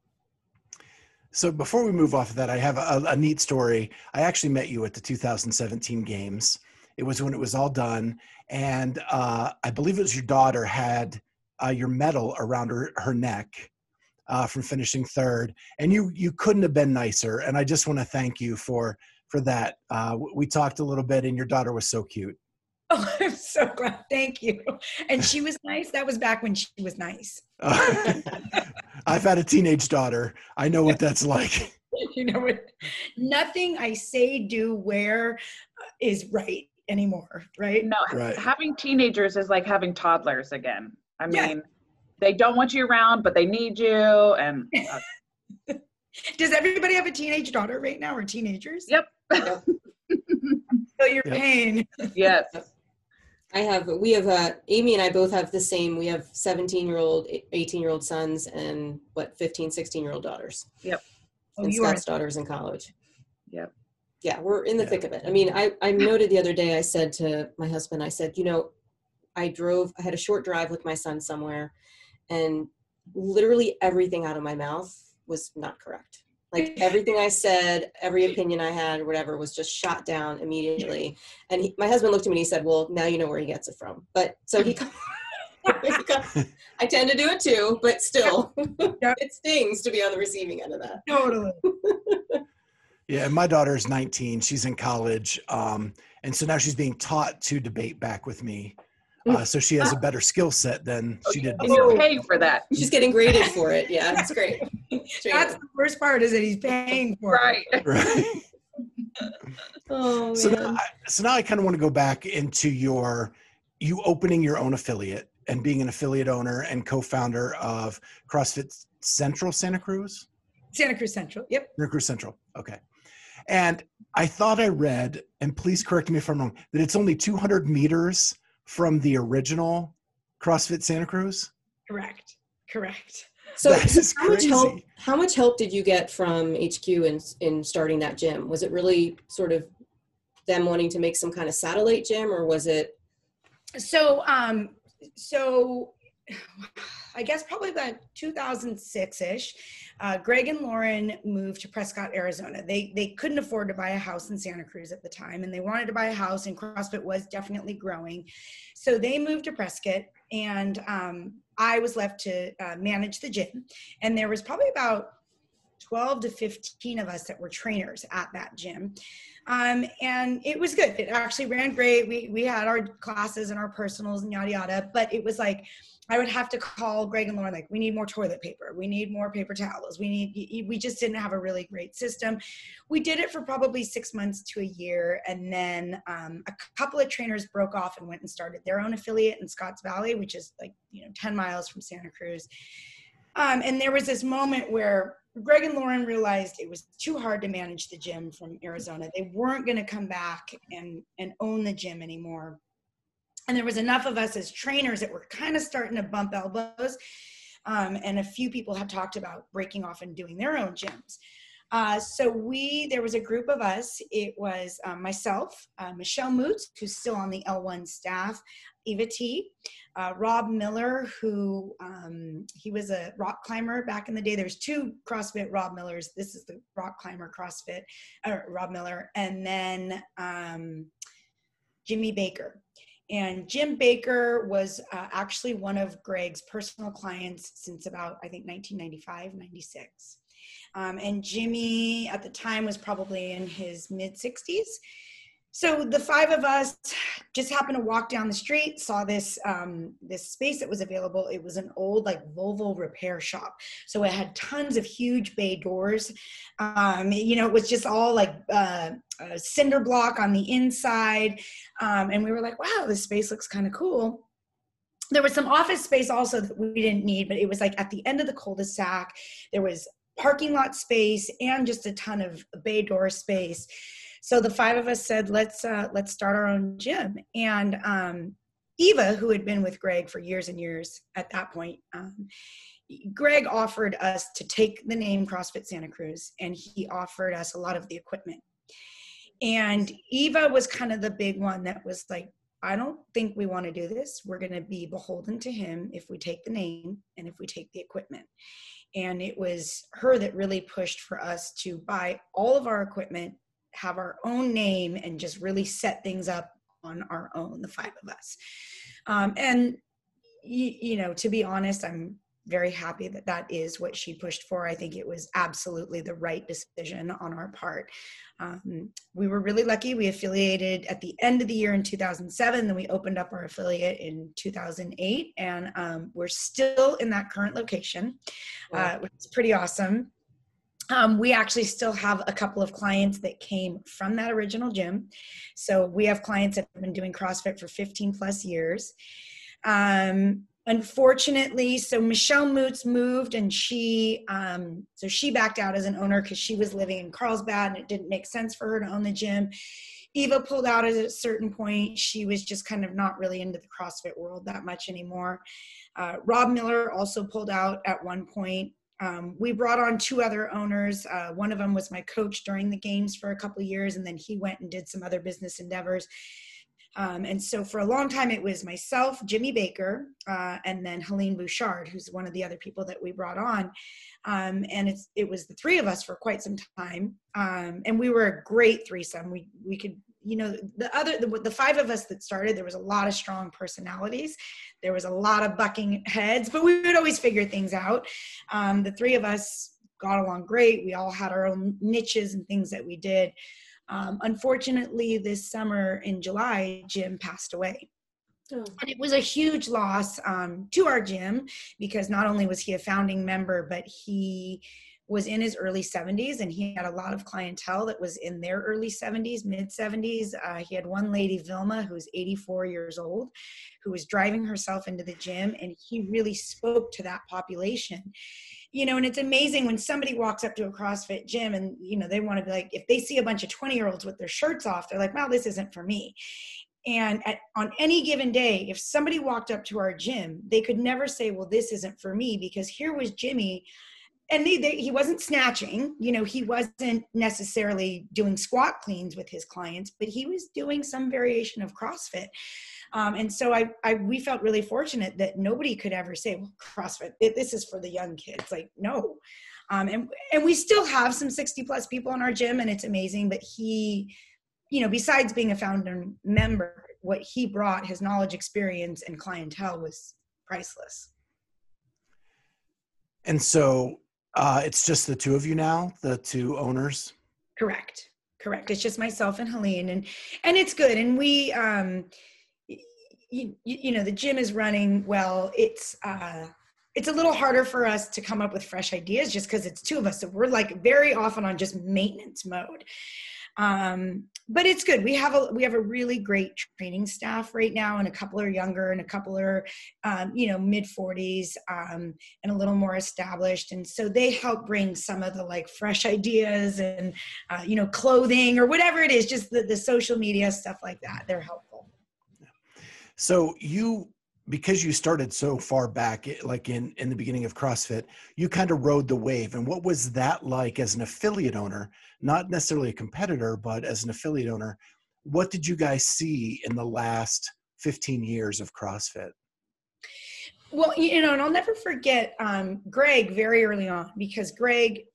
So before we move off of that i have a, a neat story. I actually met you at the 2017 games it was when it was all done and uh, i believe it was your daughter had uh, your medal around her, her neck uh, from finishing third, and you you couldn't have been nicer. And I just want to thank you for for that. Uh, we talked a little bit, and your daughter was so cute. Oh, I'm so glad. Thank you. And she was nice. That was back when she was nice. I've had a teenage daughter. I know what that's like. You know what? Nothing I say, do, wear uh, is right anymore, right? No, Right. having teenagers is like having toddlers again. I Yeah. mean, they don't want you around, but they need you. And uh, Does everybody have a teenage daughter right now or teenagers? Yep. So you're Yep. paying. yes, I have we have uh, Amy and I both have the same. We have 17 year old, 18 year old sons, and what 15, 16 year old daughters. Yep. Oh, and you are- daughter's in college. Yep. Yeah, we're in the Yeah. thick of it. I mean, I I noted the other day. I said to my husband, I said, you know, I drove. I had a short drive with my son somewhere, and literally everything out of my mouth was not correct. Like everything I said, every opinion I had, or whatever, was just shot down immediately. And he, my husband looked at me and he said, "Well, now you know where he gets it from." But so he, I tend to do it too, but still, it stings to be on the receiving end of that. Totally. Yeah, and my daughter is 19. She's in college. Um, and so now she's being taught to debate back with me. Uh, so she has a better skill set than she did and you're paying for that. She's getting graded for it. Yeah, that's great. That's the worst part is that he's paying for it. Right. Right. oh So now. I, so now I kind of want to go back into your you opening your own affiliate and being an affiliate owner and co-founder of CrossFit Central Santa Cruz. Santa Cruz Central. Yep. Santa Cruz Central. Okay. And I thought I read, and please correct me if I'm wrong, that it's only 200 meters from the original CrossFit Santa Cruz. Correct. Correct. So, so is how much help? How much help did you get from HQ in in starting that gym? Was it really sort of them wanting to make some kind of satellite gym, or was it? So, um, so I guess probably about 2006 ish. Uh, Greg and Lauren moved to Prescott, Arizona. They they couldn't afford to buy a house in Santa Cruz at the time, and they wanted to buy a house, and CrossFit was definitely growing. So they moved to Prescott, and um, I was left to uh, manage the gym. And there was probably about 12 to 15 of us that were trainers at that gym. Um, and it was good. It actually ran great. We, we had our classes and our personals and yada yada, but it was like, I would have to call Greg and Lauren, like, we need more toilet paper. We need more paper towels. We need, we just didn't have a really great system. We did it for probably six months to a year. And then um, a couple of trainers broke off and went and started their own affiliate in Scotts Valley, which is like, you know, 10 miles from Santa Cruz. Um, and there was this moment where Greg and Lauren realized it was too hard to manage the gym from Arizona. They weren't going to come back and, and own the gym anymore. And there was enough of us as trainers that were kind of starting to bump elbows. Um, and a few people have talked about breaking off and doing their own gyms. Uh, so we, there was a group of us. It was um, myself, uh, Michelle Moots, who's still on the L1 staff, Eva T, uh, Rob Miller, who um, he was a rock climber back in the day. There's two CrossFit Rob Millers. This is the rock climber CrossFit, uh, Rob Miller, and then um, Jimmy Baker. And Jim Baker was uh, actually one of Greg's personal clients since about, I think, 1995, 96. Um, and Jimmy at the time was probably in his mid 60s. So the five of us just happened to walk down the street, saw this um, this space that was available. It was an old like Volvo repair shop, so it had tons of huge bay doors. Um, you know, it was just all like uh, cinder block on the inside, um, and we were like, "Wow, this space looks kind of cool." There was some office space also that we didn't need, but it was like at the end of the cul-de-sac. There was parking lot space and just a ton of bay door space so the five of us said let's uh, let's start our own gym and um, eva who had been with greg for years and years at that point um, greg offered us to take the name crossfit santa cruz and he offered us a lot of the equipment and eva was kind of the big one that was like I don't think we want to do this. We're going to be beholden to him if we take the name and if we take the equipment. And it was her that really pushed for us to buy all of our equipment have our own name and just really set things up on our own, the five of us. Um, and, you, you know, to be honest, I'm very happy that that is what she pushed for. I think it was absolutely the right decision on our part. Um, we were really lucky. We affiliated at the end of the year in 2007, then we opened up our affiliate in 2008, and um, we're still in that current location, uh, which is pretty awesome um, we actually still have a couple of clients that came from that original gym. So we have clients that have been doing CrossFit for 15 plus years. Um, unfortunately, so Michelle Moots moved and she, um, so she backed out as an owner because she was living in Carlsbad and it didn't make sense for her to own the gym. Eva pulled out at a certain point. She was just kind of not really into the CrossFit world that much anymore. Uh, Rob Miller also pulled out at one point. Um, we brought on two other owners. Uh, one of them was my coach during the games for a couple years, and then he went and did some other business endeavors. Um, and so for a long time, it was myself, Jimmy Baker, uh, and then Helene Bouchard, who's one of the other people that we brought on. Um, and it's, it was the three of us for quite some time. Um, and we were a great threesome. We, we could you know the other the, the, five of us that started there was a lot of strong personalities. There was a lot of bucking heads but we would always figure things out. Um, the three of us got along great. We all had our own niches and things that we did. Um, unfortunately this summer in july jim passed away. Oh. And it was a huge loss um, to our gym because not only was he a founding member, but he was in his early 70s and he had a lot of clientele that was in their early 70s mid 70s uh, he had one lady vilma who's 84 years old who was driving herself into the gym and he really spoke to that population. You know and it's amazing when somebody walks up to a crossfit gym and you know they want to be like if they see a bunch of 20 year olds with their shirts off they're like wow this isn't for me. And at, on any given day, if somebody walked up to our gym, they could never say, Well, this isn't for me, because here was Jimmy and they, they, he wasn't snatching you know he wasn't necessarily doing squat cleans with his clients but he was doing some variation of crossfit. Um, and so I, I we felt really fortunate that nobody could ever say well crossfit this is for the young kids like no. Um, and and we still have some 60 plus people in our gym and it's amazing but he you know besides being a founder member what he brought his knowledge experience and clientele was priceless. And so uh, it's just the two of you now, the two owners. Correct. Correct. It's just myself and Helene, and and it's good. And we, um, you, you know, the gym is running well. It's uh, it's a little harder for us to come up with fresh ideas just because it's two of us. So we're like very often on just maintenance mode um, but it's good. We have a we have a really great training staff right now and a couple are younger and a couple are um, you know mid 40s um, and a little more established. And so they help bring some of the like fresh ideas and uh, you know clothing or whatever it is just the, the social media stuff like that. They're helpful. So you because you started so far back, eh, like in in the beginning of CrossFit, you kind of rode the wave. And what was that like as an affiliate owner? Not necessarily a competitor, but as an affiliate owner, what did you guys see in the last 15 years of CrossFit? Well, you know, and I'll never forget um, Greg very early on because Greg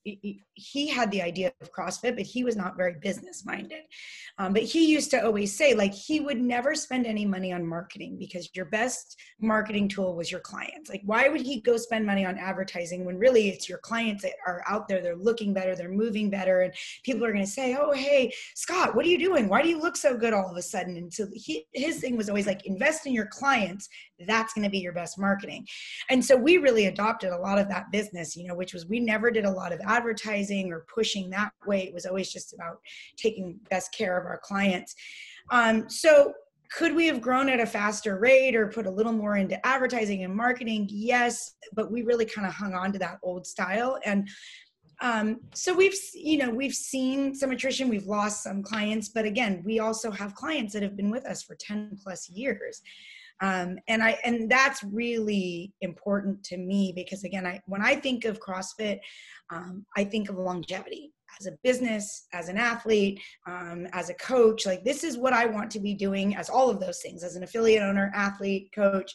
he had the idea of CrossFit, but he was not very business minded. Um, but he used to always say, like, he would never spend any money on marketing because your best marketing tool was your clients. Like, why would he go spend money on advertising when really it's your clients that are out there, they're looking better, they're moving better, and people are going to say, oh, hey, Scott, what are you doing? Why do you look so good all of a sudden? And so he, his thing was always like, invest in your clients. That's going to be your best marketing. And so we really adopted a lot of that business, you know, which was we never did a lot of advertising or pushing that way. It was always just about taking best care of our clients. Um, so could we have grown at a faster rate or put a little more into advertising and marketing? Yes, but we really kind of hung on to that old style. And um, so we've, you know, we've seen some attrition, we've lost some clients, but again, we also have clients that have been with us for 10 plus years um, and i and that's really important to me because again i when i think of crossfit um, i think of longevity. As a business as an athlete um, as a coach like this is what i want to be doing as all of those things as an affiliate owner athlete coach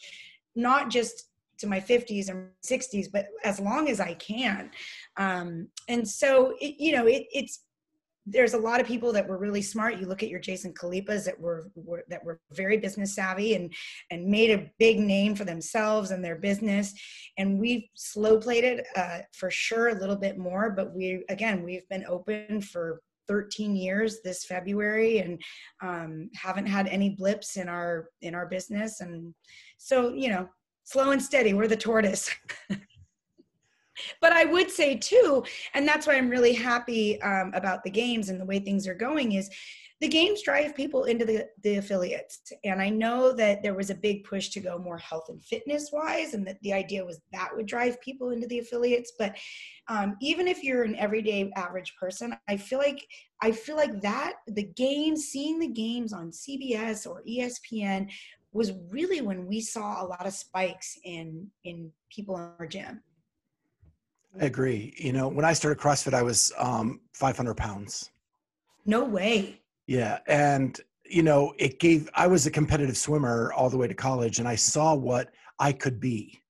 not just to my 50s or 60s but as long as i can. Um, and so it, you know it, it's there's a lot of people that were really smart. You look at your Jason Khalipas that were, were, that were very business savvy and and made a big name for themselves and their business. And we've slow played it uh, for sure a little bit more, but we again we've been open for 13 years this February and um, haven't had any blips in our in our business. And so you know, slow and steady. We're the tortoise. but I would say too, and that's why I'm really happy um, about the games and the way things are going is the games drive people into the, the affiliates. And I know that there was a big push to go more health and fitness wise, and that the idea was that would drive people into the affiliates. But um, even if you're an everyday average person, I feel like I feel like that the games, seeing the games on CBS or ESPN was really when we saw a lot of spikes in in people in our gym I agree. You know, when I started CrossFit, I was um, 500 pounds. No way. Yeah. And, you know, it gave, I was a competitive swimmer all the way to college and I saw what I could be.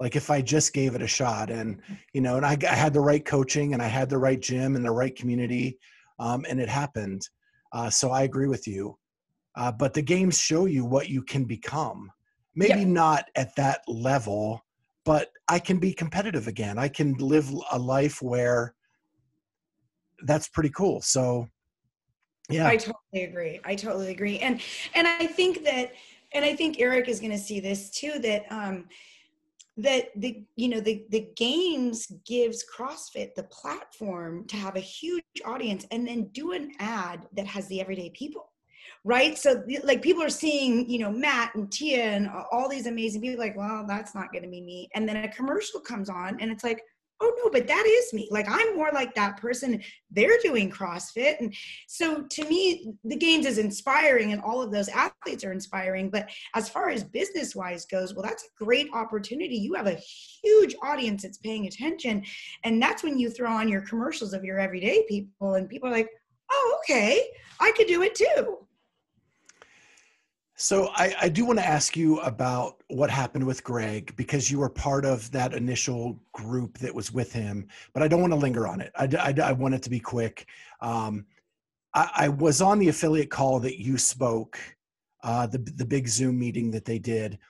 Like if I just gave it a shot and, you know, and I, I had the right coaching and I had the right gym and the right community um, and it happened. Uh, so I agree with you. Uh, but the games show you what you can become. Maybe yep. not at that level, but I can be competitive again. I can live a life where that's pretty cool. So yeah. I totally agree. I totally agree. And and I think that and I think Eric is going to see this too that um that the you know the the games gives CrossFit the platform to have a huge audience and then do an ad that has the everyday people right? So like people are seeing, you know, Matt and Tia and all these amazing people like, well, that's not going to be me. And then a commercial comes on and it's like, oh no, but that is me. Like I'm more like that person. They're doing CrossFit. And so to me, the games is inspiring and all of those athletes are inspiring. But as far as business wise goes, well, that's a great opportunity. You have a huge audience that's paying attention. And that's when you throw on your commercials of your everyday people and people are like, oh, okay, I could do it too. So I, I do want to ask you about what happened with Greg because you were part of that initial group that was with him, but I don't want to linger on it. I, I, I want it to be quick. Um, I, I, was on the affiliate call that you spoke, uh, the the big Zoom meeting that they did,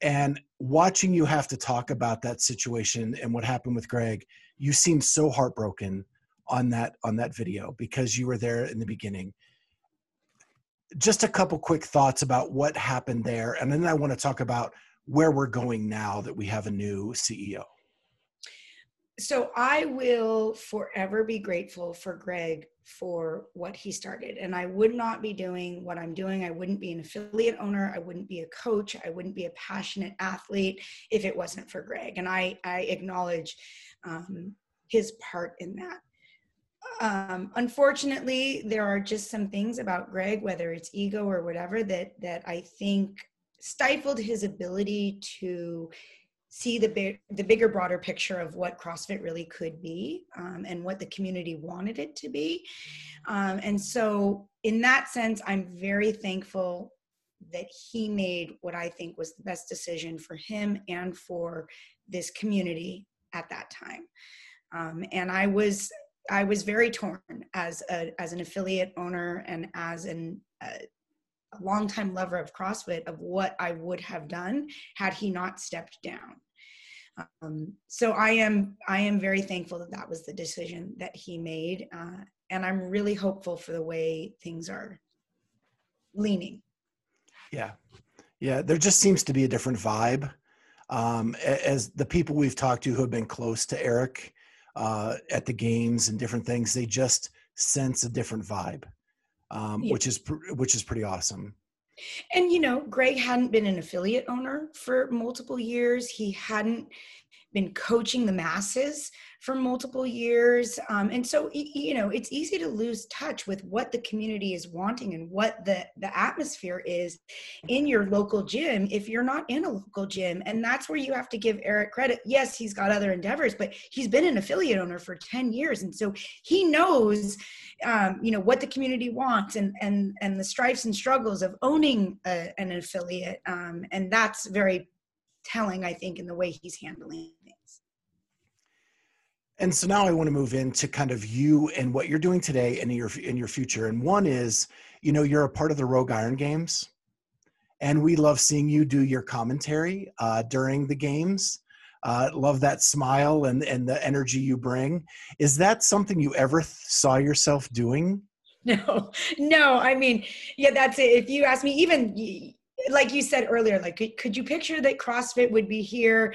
and watching you have to talk about that situation and what happened with Greg, you seemed so heartbroken on that on that video because you were there in the beginning just a couple quick thoughts about what happened there, and then I want to talk about where we're going now that we have a new CEO. So I will forever be grateful for Greg for what he started. And I would not be doing what I'm doing. I wouldn't be an affiliate owner. I wouldn't be a coach. I wouldn't be a passionate athlete if it wasn't for Greg. And I, I acknowledge um, his part in that um, unfortunately, there are just some things about Greg, whether it's ego or whatever, that that I think stifled his ability to see the big the bigger broader picture of what crossfit really could be um, and what the community wanted it to be. Um, and so in that sense i'm very thankful that he made what i think was the best decision for him and for this community at that time. Um, and i was i was very torn as a as an affiliate owner and as an uh, a longtime lover of CrossFit of what I would have done had he not stepped down. Um, so I am I am very thankful that that was the decision that he made, uh, and I'm really hopeful for the way things are leaning. Yeah, yeah. There just seems to be a different vibe. Um, as the people we've talked to who have been close to Eric uh, at the games and different things, they just sense a different vibe um, yeah. which is which is pretty awesome. And you know, Greg hadn't been an affiliate owner for multiple years. He hadn't been coaching the masses for multiple years. Um, and so, you know, it's easy to lose touch with what the community is wanting and what the, the atmosphere is in your local gym if you're not in a local gym. And that's where you have to give Eric credit. Yes, he's got other endeavors, but he's been an affiliate owner for 10 years. And so he knows, um, you know, what the community wants and, and, and the strifes and struggles of owning a, an affiliate. Um, and that's very telling, I think, in the way he's handling. And so now I want to move into kind of you and what you're doing today and your in your future. And one is, you know, you're a part of the Rogue Iron Games, and we love seeing you do your commentary uh, during the games. Uh, love that smile and and the energy you bring. Is that something you ever th- saw yourself doing? No, no. I mean, yeah, that's it. If you ask me, even like you said earlier, like could you picture that CrossFit would be here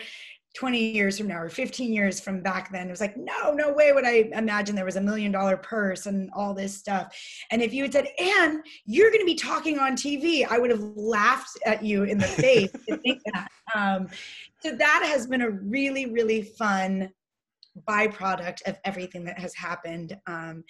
20 years from now or 15 years from back then it was like no no way would i imagine there was a million dollar purse and all this stuff. And if you had said and you're going to be talking on tv i would have laughed at you in the face to think that. Um, so that has been a really really fun byproduct of everything that has happened. Um,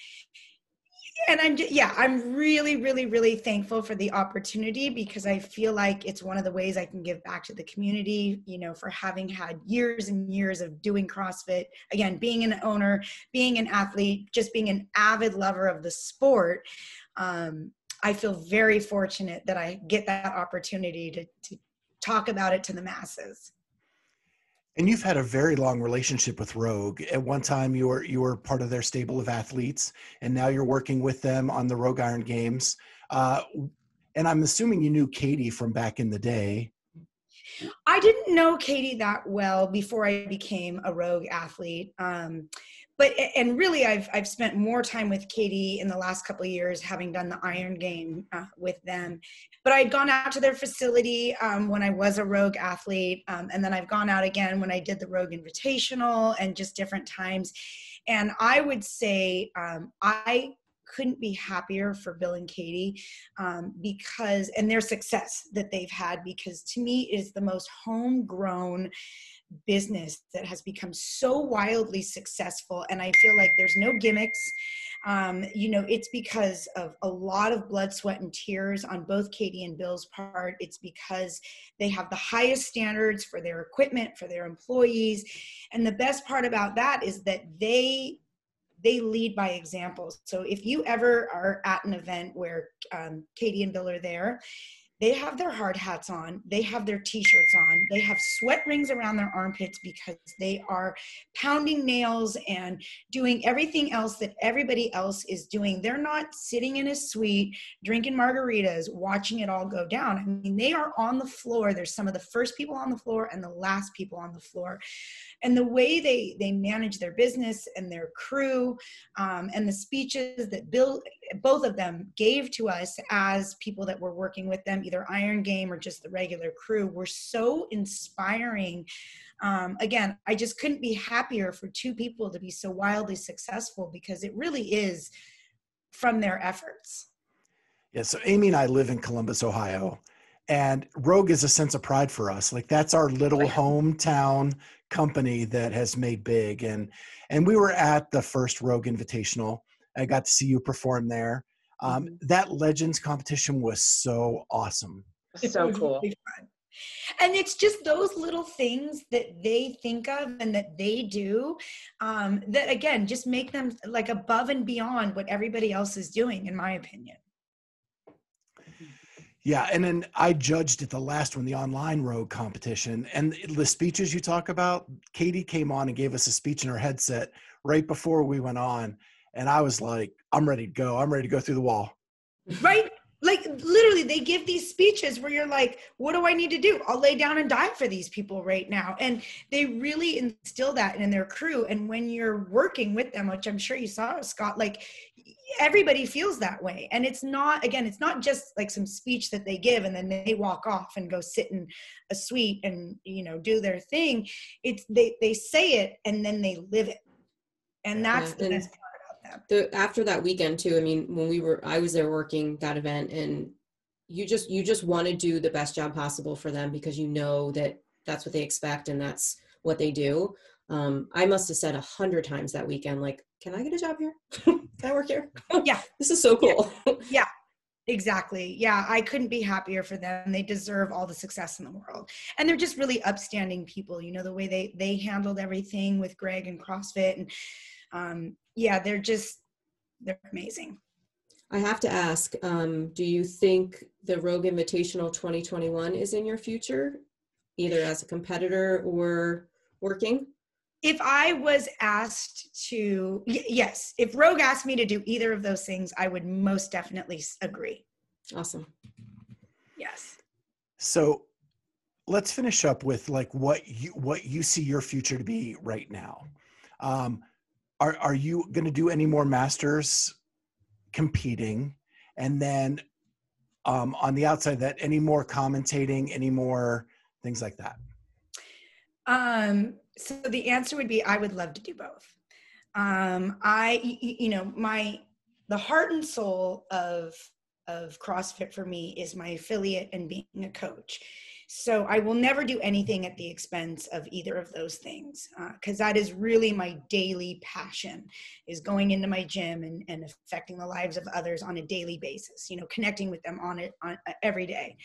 and I'm yeah, I'm really, really, really thankful for the opportunity because I feel like it's one of the ways I can give back to the community. You know, for having had years and years of doing CrossFit, again, being an owner, being an athlete, just being an avid lover of the sport. Um, I feel very fortunate that I get that opportunity to to talk about it to the masses. And you've had a very long relationship with Rogue. At one time, you were you were part of their stable of athletes, and now you're working with them on the Rogue Iron Games. Uh, and I'm assuming you knew Katie from back in the day. I didn't know Katie that well before I became a Rogue athlete. Um, but and really i've i've spent more time with katie in the last couple of years having done the iron game uh, with them. But i'd gone out to their facility um, when i was a rogue athlete um, and then i've gone out again when i did the rogue invitational and just different times. And i would say um, i couldn't be happier for Bill and Katie um, because, and their success that they've had, because to me is the most homegrown business that has become so wildly successful and i feel like there's no gimmicks. Um, you know it's because of a lot of blood sweat and tears on both katie and bill's part. It's because they have the highest standards for their equipment for their employees. And the best part about that is that they they lead by example. So if you ever are at an event where um, katie and bill are there they have their hard hats on they have their t-shirts on they have sweat rings around their armpits because they are pounding nails and doing everything else that everybody else is doing. They're not sitting in a suite drinking margaritas watching it all go down. I mean they are on the floor. They're some of the first people on the floor and the last people on the floor. And the way they they manage their business and their crew um, and the speeches that bill both of them gave to us as people that were working with them either iron game or just the regular crew were so inspiring. Um, again i just couldn't be happier for two people to be so wildly successful because it really is from their efforts. Yeah so amy and i live in columbus ohio and rogue is a sense of pride for us. Like that's our little hometown company that has made big and and we were at the first rogue invitational i got to see you perform there um, mm-hmm. that legends competition was so awesome So cool. And it's just those little things that they think of and that they do um, that again just make them like above and beyond what everybody else is doing in my opinion yeah and then i judged at the last one the online rogue competition and the speeches you talk about katie came on and gave us a speech in her headset right before we went on and i was like i'm ready to go. I'm ready to go through the wall. Right? Like literally they give these speeches where you're like what do i need to do? I'll lay down and die for these people right now. And they really instill that in their crew. And when you're working with them which i'm sure you saw scott like everybody feels that way. And it's not again it's not just like some speech that they give and then they walk off and go sit in a suite and you know do their thing. It's they they say it and then they live it. And that's yeah, the best part the after that weekend too i mean when we were i was there working that event and you just you just want to do the best job possible for them because you know that that's what they expect and that's what they do. Um, i must have said a hundred times that weekend like can i get a job here? Can i work here? Yeah. This is so cool. Yeah. yeah. Exactly. Yeah i couldn't be happier for them. They deserve all the success in the world. And they're just really upstanding people you know the way they they handled everything with greg and crossfit and um, yeah, they're just they're amazing. I have to ask, um, do you think the Rogue Invitational 2021 is in your future, either as a competitor or working? If I was asked to, y- yes, if Rogue asked me to do either of those things, I would most definitely agree. Awesome. Yes. So let's finish up with like what you what you see your future to be right now. Um, are are you going to do any more masters competing? And then um, on the outside that any more commentating any more things like that? Um, so the answer would be i would love to do both. Um, i you know my the heart and soul of of crossfit for me is my affiliate and being a coach so I will never do anything at the expense of either of those things because uh, that is really my daily passion is going into my gym and, and affecting the lives of others on a daily basis, you know, connecting with them on it on uh, every day.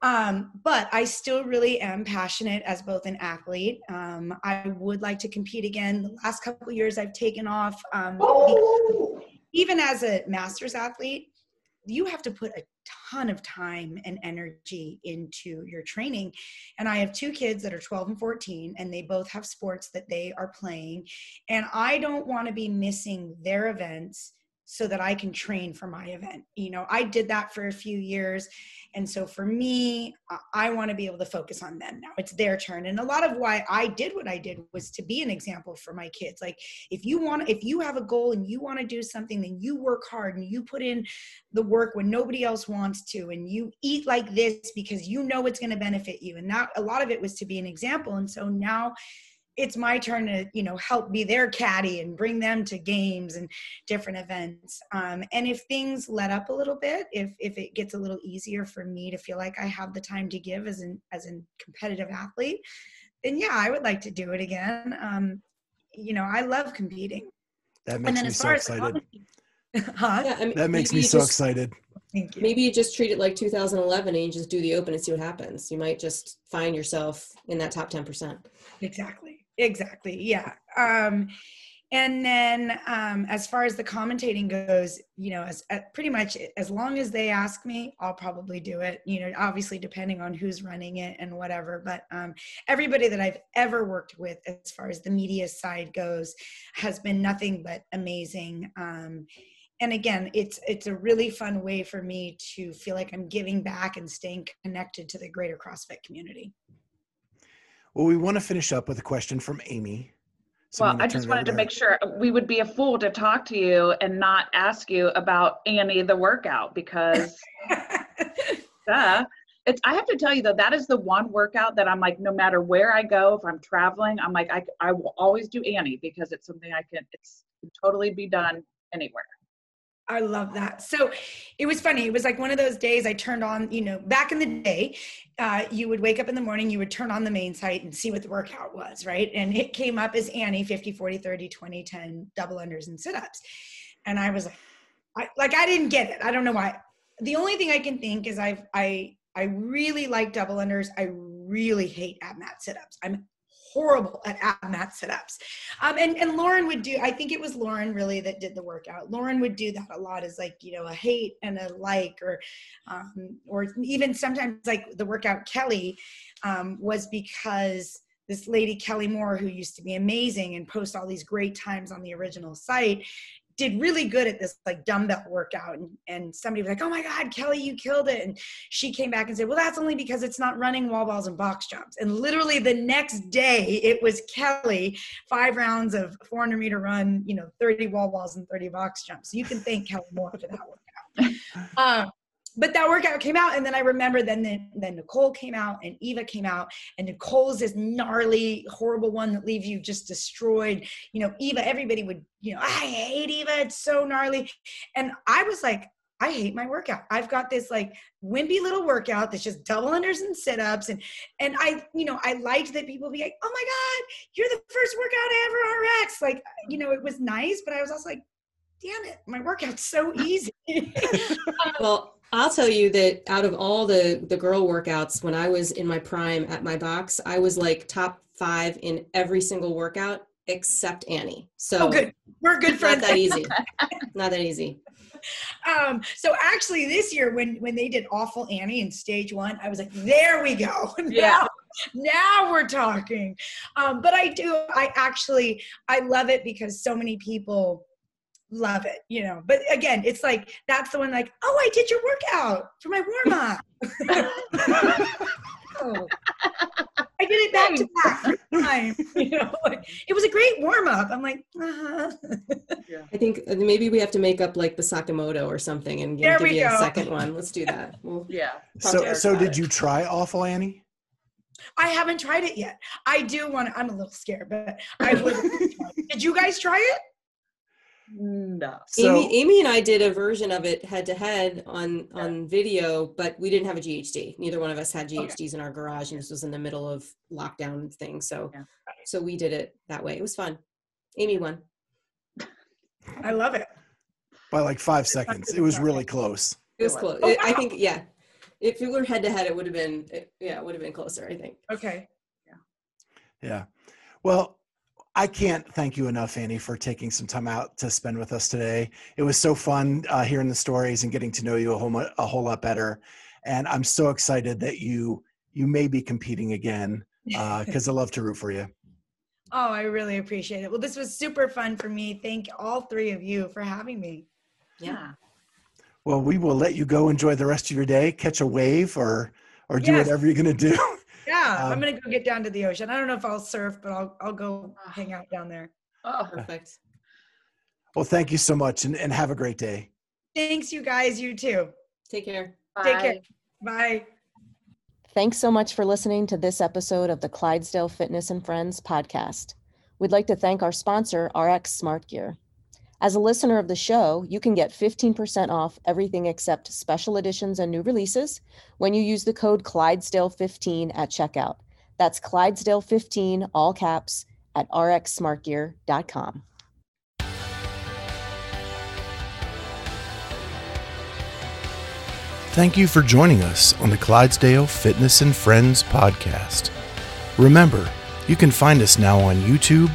Um, but I still really am passionate as both an athlete. Um, I would like to compete again. The last couple years I've taken off, um, even as a master's athlete, you have to put a ton of time and energy into your training. And I have two kids that are 12 and 14, and they both have sports that they are playing. And I don't want to be missing their events so that I can train for my event. You know, I did that for a few years. And so for me, I want to be able to focus on them now. It's their turn. And a lot of why I did what I did was to be an example for my kids. Like if you want if you have a goal and you want to do something, then you work hard and you put in the work when nobody else wants to and you eat like this because you know it's going to benefit you. And that a lot of it was to be an example. And so now it's my turn to you know help be their caddy and bring them to games and different events um, and if things let up a little bit if if it gets a little easier for me to feel like i have the time to give as an as a competitive athlete then yeah i would like to do it again um, you know i love competing that makes me so excited huh? yeah, I mean, that makes me so just, excited Thank you. Maybe you just treat it like 2011 and you just do the open and see what happens. You might just find yourself in that top 10%. Exactly exactly yeah. Um and then um as far as the commentating goes you know as, pretty much as long as they ask me i'll probably do it you know obviously depending on who's running it and whatever but um everybody that i've ever worked with as far as the media side goes has been nothing but amazing um and again it's it's a really fun way for me to feel like i'm giving back and staying connected to the greater crossfit community well, we want to finish up with a question from Amy. So well, I just wanted to make sure we would be a fool to talk to you and not ask you about Annie the workout because duh. It's I have to tell you though, that is the one workout that I'm like, no matter where I go, if I'm traveling, I'm like, I, I will always do Annie because it's something I can, it's can totally be done anywhere. I love that. So it was funny. It was like one of those days I turned on, you know, back in the day, uh, you would wake up in the morning, you would turn on the main site and see what the workout was, right? And it came up as Annie 50, 40, 30, 20, 10 double unders and sit ups. And I was like, I, like, I didn't get it. I don't know why. The only thing I can think is I've, I, I really like double unders. I really hate ab mat sit ups. I'm horrible at ab mat sit ups. Um, and, and Lauren would do, I think it was Lauren really that did the workout. Lauren would do that a lot as like, you know, a hate and a like, or, um, or even sometimes like the workout Kelly um, was because this lady Kelly Moore, who used to be amazing and post all these great times on the original site, did really good at this like dumbbell workout and, and somebody was like oh my god kelly you killed it. And she came back and said well that's only because it's not running wall balls and box jumps. And literally the next day it was kelly five rounds of 400 meter run you know 30 wall balls and 30 box jumps. So you can thank kelly Moore for that workout. Uh, but that workout came out and then i remember then, then then nicole came out and eva came out and nicole's this gnarly horrible one that leaves you just destroyed you know eva everybody would you know i hate eva it's so gnarly and i was like I hate my workout. I've got this like wimpy little workout that's just double unders and sit-ups. And and I, you know, I liked that people be like, oh my God, you're the first workout I ever RX. Like, you know, it was nice, but I was also like, damn it, my workout's so easy. well, I'll tell you that out of all the the girl workouts, when I was in my prime at my box, I was like top five in every single workout except Annie. So oh, good. We're good friends. Not that easy. not that easy. Um, so actually this year when when they did awful Annie in stage one, I was like, there we go. Yeah. now, now we're talking. Um, but I do, I actually I love it because so many people love it, you know. But again, it's like that's the one like, oh, I did your workout for my warm up. oh. I did it back to back time. You know, like, it was a great warm up. I'm like, uh-huh. yeah. I think uh, maybe we have to make up like the Sakamoto or something and give, give you go. a second one. Let's do that. We'll yeah. So, so did you try Awful Annie? I haven't tried it yet. I do want to. I'm a little scared, but I would. did you guys try it? No. So, Amy, Amy and I did a version of it head to head on on video, but we didn't have a GHD. Neither one of us had GHDs okay. in our garage, and this was in the middle of lockdown thing. So, yeah. so we did it that way. It was fun. Amy won. I love it. By like five seconds, it was really close. It was close. Oh, I think, yeah. If it were head to head, it would have been, yeah, it would have been closer. I think. Okay. Yeah. Yeah. Well, I can't thank you enough, Annie, for taking some time out to spend with us today. It was so fun uh, hearing the stories and getting to know you a whole, a whole lot better. And I'm so excited that you you may be competing again because uh, I love to root for you. Oh, I really appreciate it. Well, this was super fun for me. Thank all three of you for having me. Yeah. Well, we will let you go enjoy the rest of your day, catch a wave, or or do yes. whatever you're going to do. Yeah, um, I'm gonna go get down to the ocean. I don't know if I'll surf, but I'll I'll go hang out down there. Oh, perfect. Well, thank you so much, and, and have a great day. Thanks, you guys. You too. Take care. Bye. Take care. Bye. Thanks so much for listening to this episode of the Clydesdale Fitness and Friends podcast. We'd like to thank our sponsor, RX Smart Gear. As a listener of the show, you can get 15% off everything except special editions and new releases when you use the code Clydesdale15 at checkout. That's Clydesdale15, all caps, at rxsmartgear.com. Thank you for joining us on the Clydesdale Fitness and Friends podcast. Remember, you can find us now on YouTube